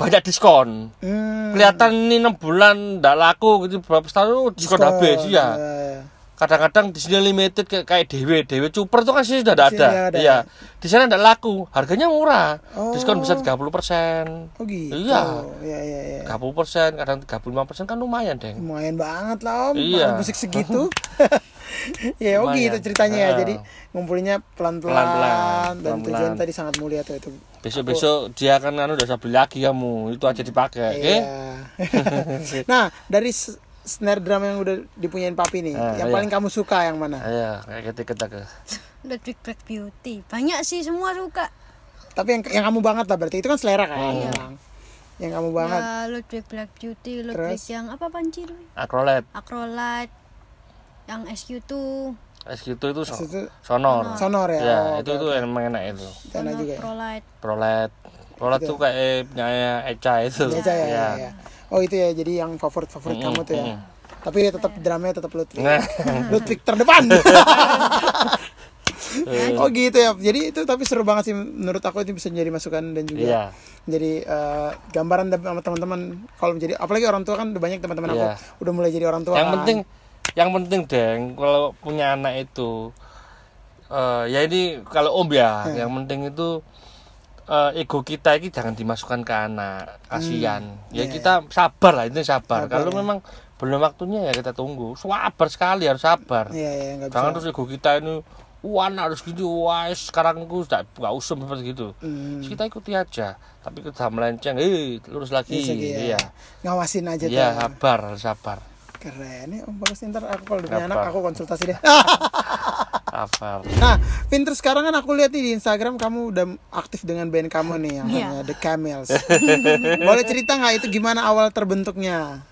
banyak diskon. Hmm. Kelihatan ini enam bulan ndak laku gitu berapa setahun oh, diskon, habis ya. Kadang-kadang di sini limited kayak kayak dewe dewe super itu kan sih sudah tidak ada ada. iya di sana tidak laku harganya murah Oh. diskon bisa 30 persen Oh gitu. Iya. Iya iya iya. 30 persen kadang 35 persen kan lumayan deng Lumayan banget lah om. Iya. Musik segitu. ya oh gitu ceritanya ya. Ah. Jadi ngumpulinnya pelan-pelan Pelan-pelan, dan tujuan pelan-pelan. tadi sangat mulia tuh itu. besok-besok dia akan anu udah beli lagi kamu itu aja dipakai oke Iya. nah dari snare drum yang udah dipunyain papi nih, Ah, yang iya. paling kamu suka yang mana? Ayo, kayak kita kita ke. Ludwig Black Beauty. Banyak sih semua suka. Tapi yang yang kamu banget lah berarti itu kan selera kan. Oh. Bang. Yang kamu banget. Ya, Ludwig Black Beauty, Ludwig Terus? yang apa panci? Acrolet, Acrolite, yang SQ2, SQ2 itu so- Itu sonor. sonor ya. Ya, Oh, itu oke, itu emang enak itu. Enak juga. ya? Prolite. Prolet. Prolet tuh kayak eh, punyanya Eca itu. Iya, ya, ya, Iya. ya. Oh itu ya jadi yang favorit favorit Mm-mm, kamu tuh ya. mm-mm. Tapi tetap drumnya tetap Ludwig. Nah. Ludwig terdepan. oh gitu ya. Jadi itu tapi seru banget sih menurut aku itu bisa jadi masukan dan juga Iya. jadi eh, gambaran sama teman-teman kalau menjadi apalagi orang tua kan udah banyak teman-teman Iya. aku udah mulai jadi orang tua. Yang kan. penting yang penting deng kalau punya anak itu eh ya ini kalau om ya, Hmm. yang penting itu eh, ego kita ini jangan dimasukkan ke anak kasihan ya Iya, kita sabar lah itu sabar, Sabar, kalau ya. memang belum waktunya ya kita tunggu sabar sekali harus sabar Iya iya nggak bisa. jangan terus ego kita ini wah anak harus gini wah sekarang aku sudah nggak usum seperti gitu Hmm. Terus kita ikuti aja tapi kita melenceng eh lurus lagi gitu ya. iya Ngawasin aja iya tuh. sabar sabar Keren nih Om Bagus ntar aku kalau udah punya Apa? anak aku konsultasi deh. sabar nah, Pinter sekarang kan aku lihat nih di Instagram kamu udah aktif dengan band kamu nih yang Iya. namanya The Camels. Boleh cerita nggak itu gimana awal terbentuknya?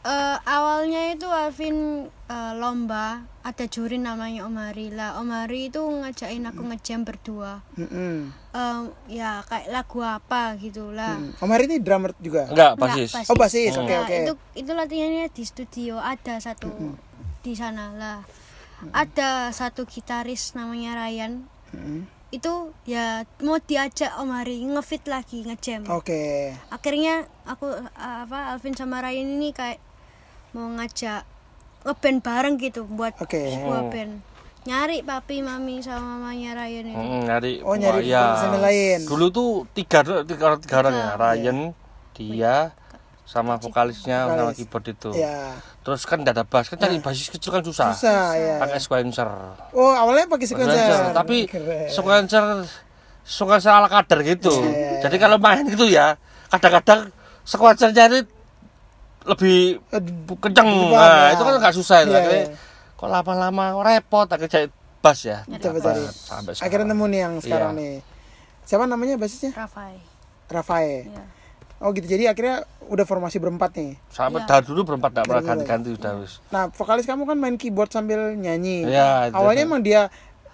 Eh, awalnya itu Alvin eh, lomba. Ada juri namanya Omari. Lah Omari itu ngajakin aku ngejam berdua. Mm-mm. Em, ya kayak lagu apa gitu lah. Mm. Om Hari ini drummer juga. enggak basis. Oh basis, oke Nah, oke. itu itu latihannya di studio. Ada satu di sana lah. Ada satu gitaris namanya Ryan. Mm-mm. itu ya mau diajak Om Hari ngefit lagi ngejam. Oke. akhirnya aku uh, apa Alvin sama Ryan ini kayak mau ngajak ngeband bareng gitu buat Oke. sebuah band nyari papi mami sama mamanya Ryan itu Mm, nyari Oh, nyari wah, personil lain. dulu tuh tiga tiga orang tiga orang ya. Ryan dia sama vokalisnya sama Vokalis. keyboard itu Ya. terus kan nggak ada bass kan cari basis kecil kan susah, Susah ya. pakai sequencer Oh awalnya pakai sequencer. Sequencer. tapi Keren. sequencer sequencer ala kadar gitu Iya, jadi kalau main gitu ya kadang-kadang sequencer jadi lebih Eh, kenceng nah, ya. itu kan nggak susah itu Iya, akhirnya iya. kok lama-lama repot akhirnya cari bass ya Coba Dapat. cari. sampai Akhirnya sekarang. nemu nih yang sekarang Iya. nih. Siapa namanya basisnya? Rafai Rafael. ya. Oh gitu. Jadi akhirnya udah formasi berempat nih. sampai Iya. dari dulu berempat nggak pernah dulu. ganti-ganti udah wis Nah, vokalis kamu kan main keyboard sambil nyanyi. Iya, itu. Awalnya emang dia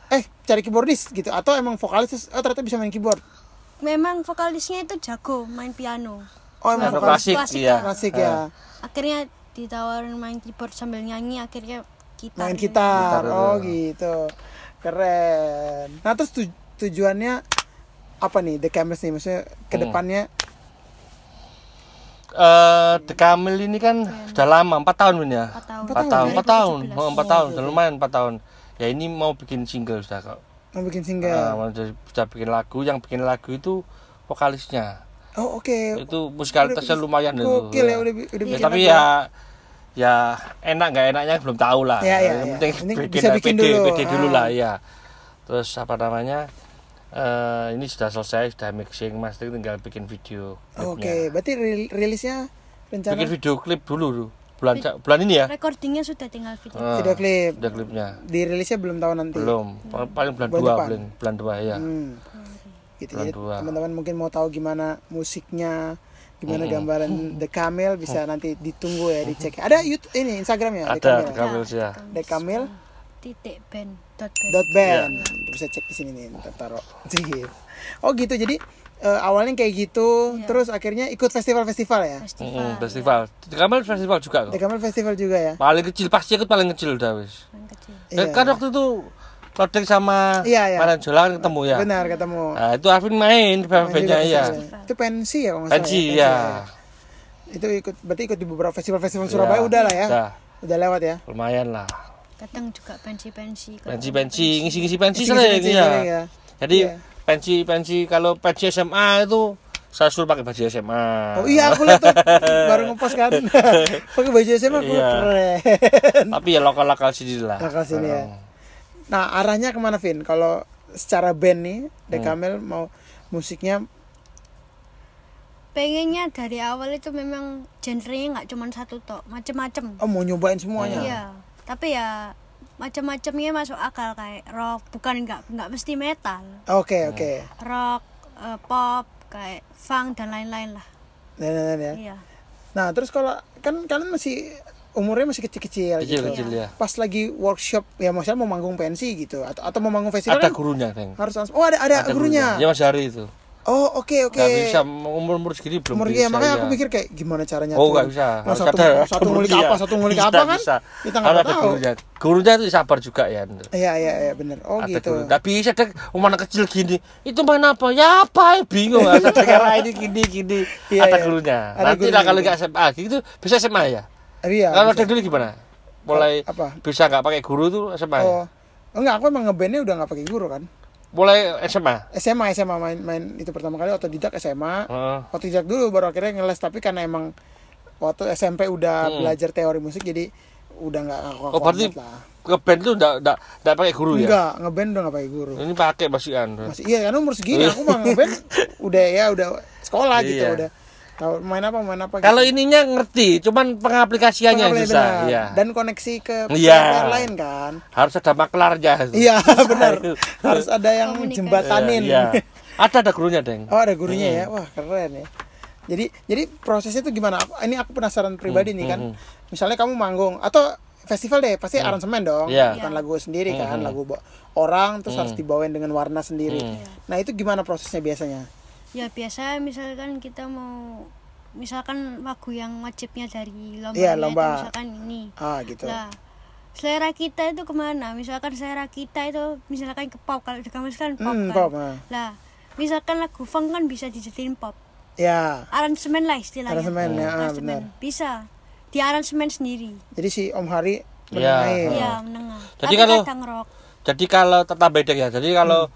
eh cari keyboardis gitu atau emang vokalis oh ternyata bisa main keyboard. memang vokalisnya itu jago main piano Oh emang Piano vokalis klasik, klasik iya. klasik Eh. ya. akhirnya ditawarin main keyboard sambil nyanyi akhirnya gitar Main gitu. gitar. Oh gitu. Keren. Nah, terus tu- tujuannya apa nih The Camels nih maksudnya ke Hmm. depannya eh The Camel ini kan sudah lama, 4 tahun Win ya? Empat tahun. Empat tahun, empat tahun, 2017. oh, empat tahun, sudah lumayan 4 tahun. Ya ini mau bikin single sudah kok. mau bikin Nah, single. mau jadi- sudah bikin lagu, yang bikin lagu itu vokalisnya. Oh oke. Itu musikalitasnya lumayan itu. Gokil ya udah udah Ya, bikin tapi ya ya enak nggak enaknya belum tahu lah. Ya, ya, yang ya. penting Penting bikin, bisa bikin PD, dulu. PD dulu Ah. lah ya. Terus apa namanya? eh ini sudah selesai, sudah mixing, mastering tinggal bikin video Oke, klipnya. berarti ril- rilisnya rencana Bikin video klip dulu. Bulan bulan ini ya. recordingnya sudah tinggal video Ah, video klip. Video klipnya. Dirilisnya belum tahu nanti. Belum. Paling bulan Bulan 2, depan. bulan bulan 2 ya. Hmm. Gitu. Jadi dua. teman-teman mungkin mau tahu gimana musiknya, gimana Mm-mm. gambaran The Camel bisa nanti ditunggu ya, dicek. Ada YouTube ini Instagramnya The Ada Camel. The Camel ya. The Camel titik band dot band dot band. Iya. Bisa cek di sini nih, taruh. Gitu. Oh gitu. Jadi eh, awalnya kayak gitu, Iya. terus akhirnya ikut festival-festival ya. festival, Mm-mm, festival. The Camel festival juga The kok. Camel festival juga ya. Paling kecil pasti ikut paling kecil udah wis. yang kecil Eh, Iya. kan waktu itu Lodek sama Iya, iya. Kan ketemu ya. Benar ketemu. Nah, itu Arvin main di bandnya ya. Itu pensi ya kalau. Pensi ya? ya. Itu ikut berarti ikut di beberapa festival-festival Surabaya Iya, udah lah ya. Udah, Udah lewat ya. lumayan lah. kadang juga pensi-pensi kalau pensi-pensi ngisi-ngisi pensi sering pensi ya ya. jadi Iya. pensi-pensi kalau pensi SMA itu saya suruh pakai baju SMA Oh iya aku lihat tuh baru ngepost kan. Pakai baju SMA aku Iya. keren. tapi ya lokal-lokal sini lah Lokal sini ya. Nah, arahnya ke mana Vin? Kalau secara band nih, Hmm. Dekamel mau musiknya pengennya dari awal itu memang genrenya nggak cuma satu tok macem-macem oh mau nyobain semuanya. iya tapi ya macam-macamnya masuk akal kayak rock bukan nggak nggak mesti metal Oke, oke. rock eh, pop kayak funk dan lain-lain lah Nah, nah, nah, nah. iya Nah, terus kalau kan kalian masih umurnya masih kecil-kecil gitu. kecil-kecil ya Pas lagi workshop ya maksudnya mau manggung pensi gitu atau atau mau manggung festival ada kan gurunya Deng. harus langsung- Oh, ada ada, gurunya. ya Mas Hari itu Oh, oke oke. nggak bisa umur umur segini belum Umur bisa iya, makanya ya. aku pikir kayak gimana caranya Oh tuh. nggak bisa. Nah, satu, ada- satu ada ngulik gurunya. apa, satu ngulik Bisa, apa kan? Bisa. Kita Harus nggak ada tahu. gurunya. Gurunya itu sabar juga ya. Iya iya iya bener. Oh ada gitu. guru. Tapi bisa ada umur anak kecil gini. Itu main apa? Ya apa? Bingung. Ada dengar ini gini gini. Iya, ada iya. gurunya. Ada Nanti gurunya lah kalau gitu. nggak SMA gitu bisa SMA ya. Iya. kalau dari dulu gimana? Mulai apa? bisa nggak pakai guru tuh SMA? Oh. Enggak, aku emang ngebandnya udah nggak pakai guru kan. Mulai SMA. SMA SMA main main itu pertama kali otodidak SMA. Heeh. Otodidak dulu baru akhirnya ngeles tapi karena emang waktu SMP udah Hmm. belajar teori musik jadi udah nggak aku Oh berarti lah. ke band tuh nggak nggak nggak pakai guru ya? Enggak, ngeband udah nggak pakai guru. Ini pakai masihan. Masih iya kan umur segini aku mah ngeband udah ya udah sekolah gitu Iya. udah. Tahu main apa main apa Kalau gitu. ininya ngerti, cuman pengaplikasiannya yang Pengaplikasi susah. benar. Iya. Dan koneksi ke player lain kan. Harus ada maklarnya. Iya, benar. Harus ada yang jembatanin. Iya. Ada ada gurunya, Deng. Oh, ada gurunya ya. Wah, keren ya. Jadi jadi prosesnya tuh gimana? Aku- Ini aku penasaran pribadi nih kan. hmm. Misalnya kamu manggung atau festival deh, pasti aransemen dong. Iya. Bukan lagu sendiri kan, lagu bo- orang terus harus dibawain dengan warna sendiri. Nah, itu gimana prosesnya biasanya? Ya biasa misalkan kita mau misalkan lagu yang wajibnya dari lomba itu lomba. misalkan ini Ah, gitu. Nah, selera kita itu ke mana? Misalkan selera kita itu misalkan ke pop kalau di kamus kan pop Hmm, kan. pop, ah. Lah, misalkan lagu funk kan bisa dijadiin pop. Ya, Aransemen lah istilahnya. Aransemen, ya, ah, Aransemen. benar. Bisa. Di aransemen sendiri. jadi si Om Hari Iya. menengahin. Iya, menengah. Jadi Tapi kalau-. Jadi kalau tetap beda ya. Jadi kalau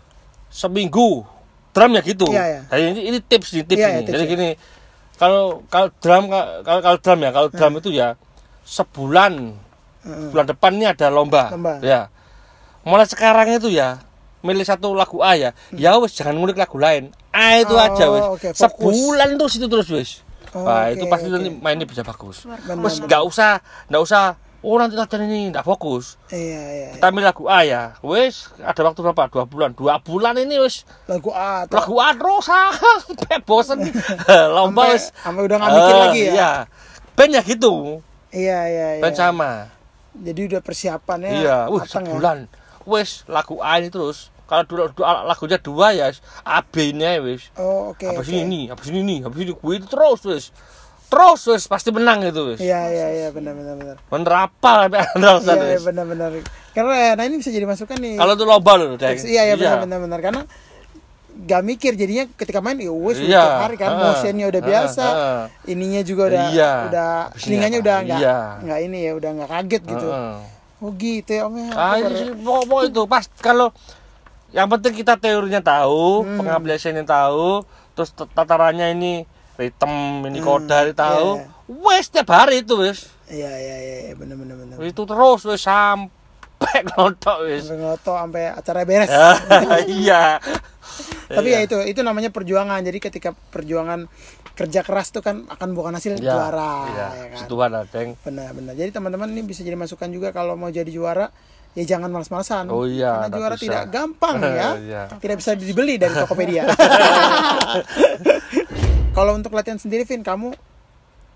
seminggu drum ya gitu. Hmm. Iya, iya. Jadi ini, ini tips nih, tips Iya, nih. iya, tips Jadi ya. gini, kalau kalau drum kalau kalau drum ya, kalau drum itu ya sebulan Heeh. bulan depan ini ada lomba. Lomba. Ya. Mulai sekarang itu ya milih satu lagu A ya. Ya wes jangan ngulik lagu lain. A itu Hmm. Oh, aja wes. fokus. Sebulan terus itu terus wes. Oh, Wah, oke, itu pasti oke. nanti mainnya bisa bagus. Wes benar. nggak usah nggak usah oh nanti latihan ini nggak fokus. Iya, iya. iya. Kita milih lagu A ya. Wes ada waktu berapa? Dua bulan. Dua bulan ini wes Lagu A atau lagu A terus sampai bosen. Lomba wes. sampai udah nggak mikir Eh, lagi ya. Iya. Band ya gitu. Iya, iya, iya. Band sama. Jadi udah persiapannya Iya, wih matang ya. sebulan. Wes lagu A ini terus. Kalau dulu dua- lagunya dua ya A B ini aja, wes. Oh, oke. habis oke. ini ini, habis ini ini, habis ini gue itu terus wes. Terus wes pasti menang itu wes. Iya, iya, iya, benar benar benar. Bener apa sampai andal Iya, iya, benar benar. Karena nah ini bisa jadi masukan nih. Kalau itu lomba loh, Deng. iya, iya benar benar benar karena gak mikir jadinya ketika main ya wes Iya, tiap hari kan motionnya udah biasa heeh. ininya juga udah Iya. udah telinganya udah nggak Iya. nggak ini ya udah nggak kaget gitu Heeh. oh gitu ya om ya Ah, pokok itu pas kalau yang penting kita teorinya tahu, Hmm. pengaplikasiannya tahu, terus tatarannya ini ritme, ini koda ini tahu. iya. Wes tiap hari itu wes. iya iya iya iya, benar benar benar Itu terus wes sampai nonton wes. sampai ngotot sampai acara beres Iya. tapi ya itu itu namanya perjuangan jadi ketika perjuangan kerja keras tuh kan akan bukan hasil Iya, juara Iya, ya kan Deng. benar benar jadi teman-teman ini bisa jadi masukan juga kalau mau jadi juara ya jangan malas-malasan Oh iya, karena juara bisa. tidak gampang ya Iya. tidak bisa dibeli dari Tokopedia kalau untuk latihan sendiri Vin kamu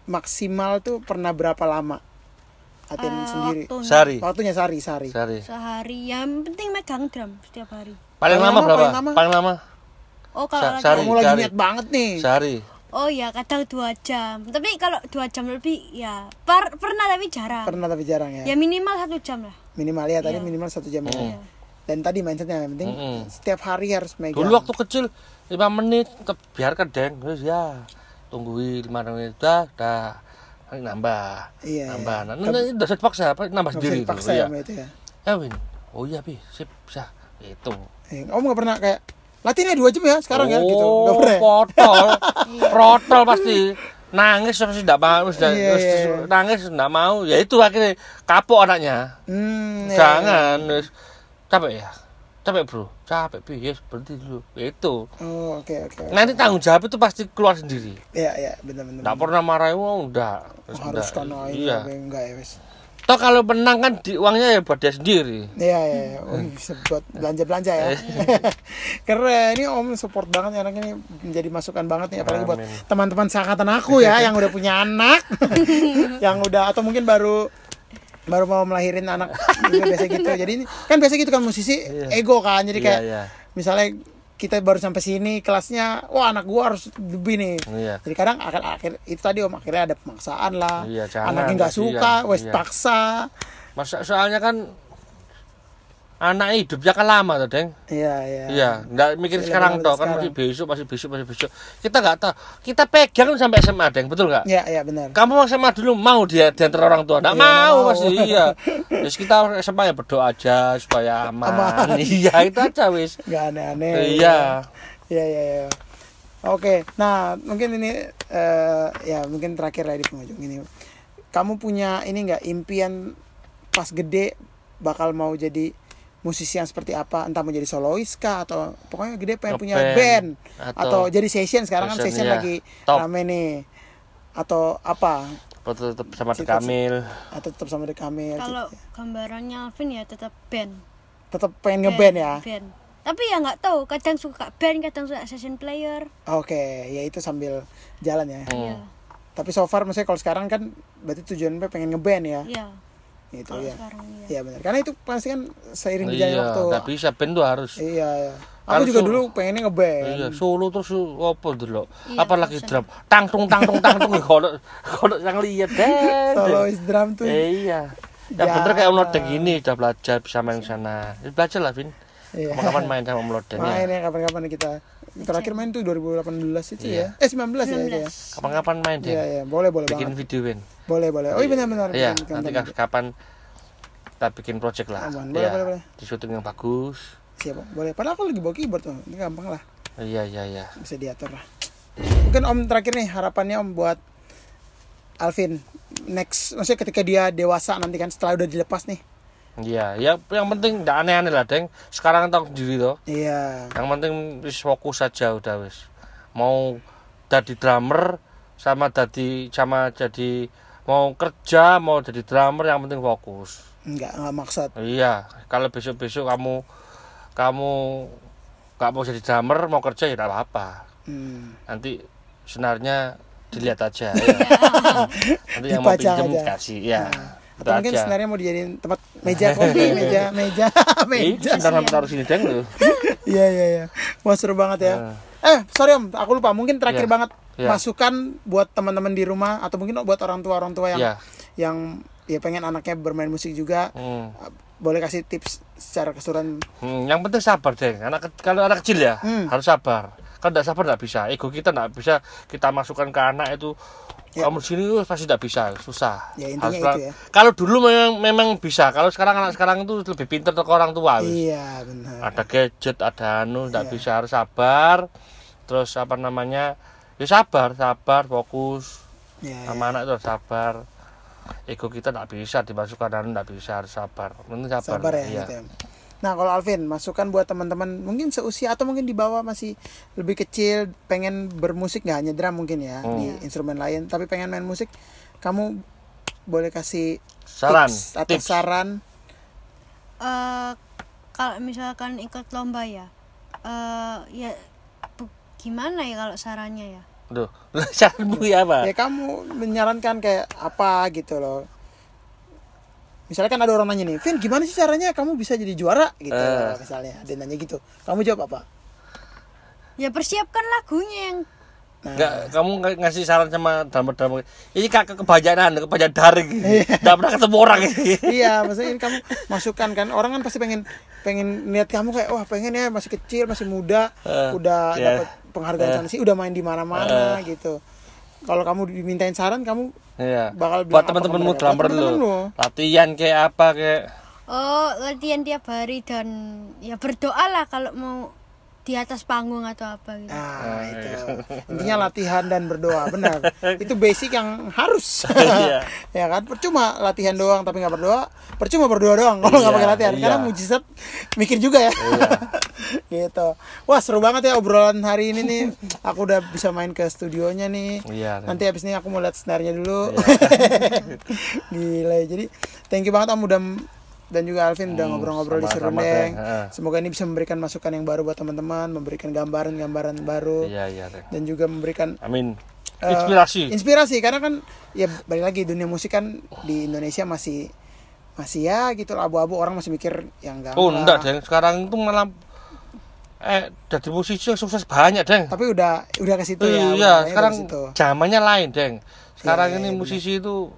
maksimal tuh pernah berapa lama latihan Eh, sendiri waktunya. Sehari. waktunya sehari sehari Sehari. Sehari yang penting megang drum setiap hari. Paling Paling lama lama, berapa? paling lama? Paling lama? Oh kalau sehari. kamu lagi Sehari. niat banget nih Sehari. Oh ya kadang dua jam. Tapi kalau dua jam lebih ya par- pernah tapi jarang. pernah tapi jarang ya Ya minimal satu jam lah. minimal ya tadi Iya. minimal satu jam ya. Iya. dan tadi mindsetnya yang penting Mm-mm. setiap hari harus megang. Dulu waktu kecil 5 menit biarkan deng terus ya tungguin 5 menit dah dah. Nambah. Iya, nambah. Iya. nah, nah, ini udah dipaksa apa? Nambah sendiri tuh ya iya. itu ya. Ya Win. Oh iya pi sip bisa itu Eh, Om nggak pernah kayak latihannya dua jam ya sekarang ya gitu. Oh nggak pernah ya? potol. Protol pasti. Nangis pasti tidak mau sudah Iya, iya, terus nangis tidak mau. Ya itu akhirnya kapok anaknya. Hmm, ya, jangan wis. Capek ya? Capek bro. Capek yes berhenti dulu. Ya itu. Oh, oke oke. nanti tanggung jawab itu pasti keluar sendiri. Iya iya. Benar benar. tidak pernah marahin oh udah. Wis, harus karena iya yang enggak ya wes. toh kalau menang kan di, uangnya ya buat dia sendiri. Iya iya, iya. Oh, bisa buat belanja belanja ya. Keren. Ini Om support banget ya anak ini menjadi masukan banget nih apalagi buat teman-teman seangkatan aku ya yang udah punya anak, yang udah atau mungkin baru baru mau melahirin anak juga biasa gitu. Jadi ini kan biasa gitu kan musisi ego kan. Jadi Iya, kayak iya. misalnya kita baru sampai sini kelasnya, wah anak gua harus lebih nih. Iya. Jadi kadang akhir akhir itu tadi om akhirnya ada pemaksaan lah. Iya, jangan, Anaknya nggak suka, wes Iya. paksa. Masa soalnya kan anak hidupnya kan lama tuh, Deng. Iya iya. Iya, nggak mikir sekarang toh, kan masih besok, masih besok, masih besok. Kita nggak tahu. Kita pegang sampai SMA, Deng, betul nggak? Iya iya benar. Kamu SMA dulu mau dia diantar orang tua? Nggak nggak mau, mau. pasti iya. Terus kita SMA ya berdoa aja supaya aman. Aman. iya, itu aja wis. Nggak aneh-aneh. Iya. Iya iya iya. Oke, nah mungkin ini eh, ya mungkin terakhir lah di penghujung ini. Kamu punya ini nggak impian pas gede bakal mau jadi musisi yang seperti apa? Entah mau jadi solois kah atau pokoknya gede pengen punya band atau, atau jadi session sekarang kan session, iya. lagi Top. rame nih. Atau apa? Atau tetap sama Cita- Kamil. Atau tetap sama The Kamil? Kalau gambarannya Alvin ya tetap band. Tetap pengen ngeband ya? Band. Tapi ya nggak tahu, kadang suka band, kadang suka session player. Oke, ya itu sambil jalan ya. Iya. Tapi so far maksudnya kalau sekarang kan berarti tujuannya pengen ngeband ya. Iya. Gitu Kalau ya. sekarang iya. Iya benar. Karena itu pasti kan seiring berjalannya Iya, waktu. nggak bisa band tuh harus. Iya, iya. Aku Kalau juga so- dulu pengennya ngeband. Iya, solo terus apa dulu. Iya, Apalagi bosan. drum. Tangtung tangtung tangtung kalau kalau yang lihat deh. Solois drum tuh. Eh, iya. Yang Ya. bener kayak Om Lodeng gini udah belajar bisa main sana. Ya, Belajar lah, Vin. Iya. Kapan main sama Om Lodeng Main ya? ya kapan-kapan kita. Terakhir main tuh 2018 itu Iya. ya. Eh 19, ya itu ya. 19. Kapan-kapan main deh. Iya, iya. Boleh, boleh Bikin banget. video, Vin. Boleh, boleh. Oh iya benar-benar. Iya, bikin nanti kapan kita bikin project lah. Aman. Boleh, Iya, boleh, boleh. Di syuting yang bagus. Siap, Om. boleh. Padahal aku lagi bawa keyboard tuh. Ini gampang lah. Iya, iya, iya. Bisa diatur lah. Mungkin Om terakhir nih harapannya Om buat Alvin next maksudnya ketika dia dewasa nanti kan setelah udah dilepas nih. Iya, ya yang penting tidak aneh-aneh lah, Deng. Sekarang tahu sendiri toh. Iya. Yang penting wis fokus saja udah wis. Mau jadi drummer sama jadi sama jadi mau kerja mau jadi drummer yang penting fokus. Enggak, enggak maksud. Iya, kalau besok-besok kamu kamu nggak mau jadi drummer mau kerja ya tidak apa-apa. Hmm. Nanti senarnya dilihat aja ya. Nanti yang mau pinjam aja. kasih ya. Nah, atau mungkin aja. sebenarnya mau dijadiin tempat meja kopi, meja, meja, meja. sebentar taruh sini deng lu. Iya iya iya. Wah seru banget ya. Eh sorry om, aku lupa. Mungkin terakhir Iya. banget Iya. masukan buat teman-teman di rumah atau mungkin buat orang tua orang tua yang Iya. yang ya pengen anaknya bermain musik juga. Hmm. Boleh kasih tips secara keseluruhan. Hmm, yang penting sabar deh. Anak kalau anak kecil ya Hmm. harus sabar. Kalau tidak sabar tidak bisa. Ego kita tidak bisa kita masukkan ke anak itu. Ya. Kamu sini uh, pasti tidak bisa, susah. Ya, intinya Harus itu ya. Kalau dulu memang memang bisa. Kalau sekarang anak sekarang itu lebih pintar ke orang tua. wis. Iya benar. Ada gadget, ada anu, tidak Iya. bisa harus sabar. Terus apa namanya? Ya sabar, sabar, fokus. Iya, Sama anak itu harus sabar. Ego kita tidak bisa dimasukkan anu tidak bisa harus sabar. Penting sabar. sabar ya. Iya. Gitu ya. Nah kalau Alvin masukan buat teman-teman mungkin seusia atau mungkin di bawah masih lebih kecil pengen bermusik nggak hanya drum mungkin ya Hmm. di instrumen lain tapi pengen main musik kamu boleh kasih Saran, tips atau tips. saran Eh, kalau misalkan ikut lomba ya, eh ya bu- gimana ya kalau sarannya ya? Duh, saranmu ya apa? ya kamu menyarankan kayak apa gitu loh misalnya kan ada orang nanya nih Vin gimana sih caranya kamu bisa jadi juara? Gitu Eh. misalnya. Ada yang nanya gitu. Kamu jawab apa? Ya persiapkan lagunya yang nah. Enggak, kamu ng- ngasih saran sama drama-drama ini kakak kebanyakan kebanyakan daring. Iya. nggak pernah ketemu orang. Iya maksudnya ini kamu masukkan kan orang kan pasti pengen pengen lihat kamu kayak wah pengen ya masih kecil masih muda Eh, udah iya. dapat penghargaan sana sih udah main di mana-mana gitu kalau kamu dimintain saran kamu Iya. Bakal bilang Buat teman-temanmu drummer teman-temanmu. Latihan kayak apa kayak Oh, latihan tiap hari dan ya berdoa lah kalau mau di atas panggung atau apa gitu. Nah, itu. Intinya latihan dan berdoa, benar. Itu basic yang harus. Iya. ya kan? Percuma latihan doang tapi nggak berdoa, percuma berdoa doang kalau nggak Iya, pakai latihan. iya. Karena mujizat mikir juga ya. gitu. Wah, seru banget ya obrolan hari ini nih. Aku udah bisa main ke studionya nih. Iya. Nanti habis ini aku mau lihat snare-nya dulu. Iya. Gila. Jadi, thank you banget Om udah dan juga Alvin udah Hmm, ngobrol-ngobrol di Serundeng. Semoga ini bisa memberikan masukan yang baru buat teman-teman, memberikan gambaran-gambaran baru Iya, iya, dan juga memberikan Amin. eh, Inspirasi. inspirasi karena kan ya balik lagi dunia musik kan di Indonesia masih masih ya gitu abu-abu orang masih mikir yang enggak Oh, enggak, Deng. Sekarang itu malah eh dari musisi yang sukses banyak, Deng. tapi udah udah ke situ ya iya, udah sekarang zamannya lain, Deng. Sekarang Iya, ini iya, musisi itu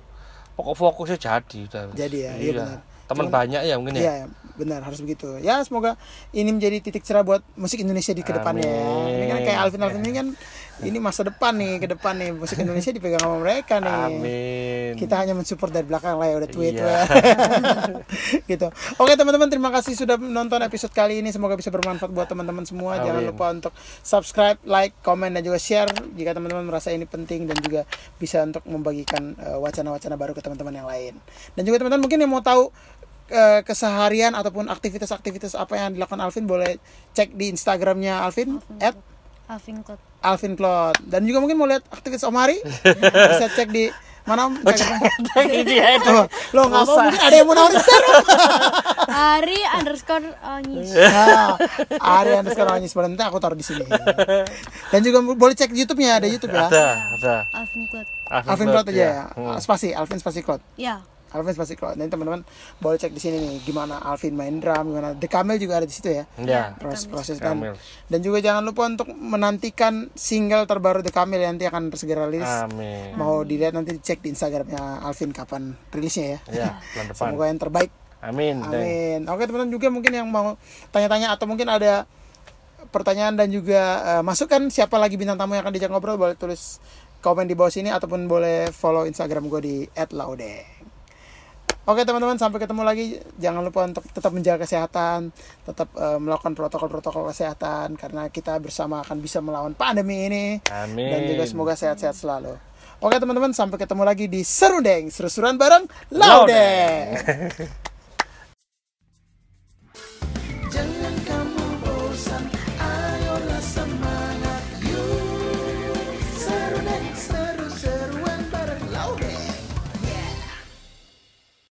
pokok fokusnya jadi udah. Jadi ya, iya benar. Teman banyak ya mungkin ya. Iya, benar harus begitu. Ya semoga ini menjadi titik cerah buat musik Indonesia di ke depannya. ya. Ini kan kayak Alvin Alvin ini kan ini masa depan nih ke depan nih musik Indonesia dipegang sama mereka nih. Amin. Kita hanya mensupport dari belakang lah ya udah tweet Iya. gitu. Oke teman-teman terima kasih sudah menonton episode kali ini. Semoga bisa bermanfaat buat teman-teman semua. Jangan Amin. lupa untuk subscribe, like, komen dan juga share jika teman-teman merasa ini penting dan juga bisa untuk membagikan eh, wacana-wacana baru ke teman-teman yang lain. Dan juga teman-teman mungkin yang mau tahu keseharian ataupun aktivitas-aktivitas apa yang dilakukan Alvin boleh cek di Instagramnya Alvin at Alvin Cloud. Alvin Claude dan juga mungkin mau lihat aktivitas Omari bisa cek di mana? Iya. Oh, lo nggak mau mungkin ada yang mau nawarin sekarang Ari underscore Onyis. nah, Ari underscore Onyis Boleh, nanti aku taruh di sini dan juga boleh cek di YouTube-nya ada YouTube ya Ada, ada. Alvin Cloud. Alvin Claude aja ya Hmm. spasi Alvin spasi Claude Ya. Alvin spasi Claude nanti teman-teman boleh cek di sini nih gimana Alvin main drum gimana The Camel juga ada di situ ya Ya. proses proses dan dan juga jangan lupa untuk menantikan single terbaru The Camel yang nanti akan segera rilis Amin. mau dilihat nanti cek di Instagramnya Alvin kapan rilisnya ya Ya, bulan depan. semoga yang terbaik Amin. Amin. Oke teman-teman juga mungkin yang mau tanya-tanya atau mungkin ada pertanyaan dan juga eh, masukan siapa lagi bintang tamu yang akan diajak ngobrol boleh tulis komen di bawah sini ataupun boleh follow Instagram gue di @laudeng. Oke teman-teman sampai ketemu lagi jangan lupa untuk tetap menjaga kesehatan tetap eh, melakukan protokol-protokol kesehatan karena kita bersama akan bisa melawan pandemi ini Amin. dan juga semoga sehat-sehat selalu. Oke teman-teman sampai ketemu lagi di Serundeng seru-seruan bareng Laudeng.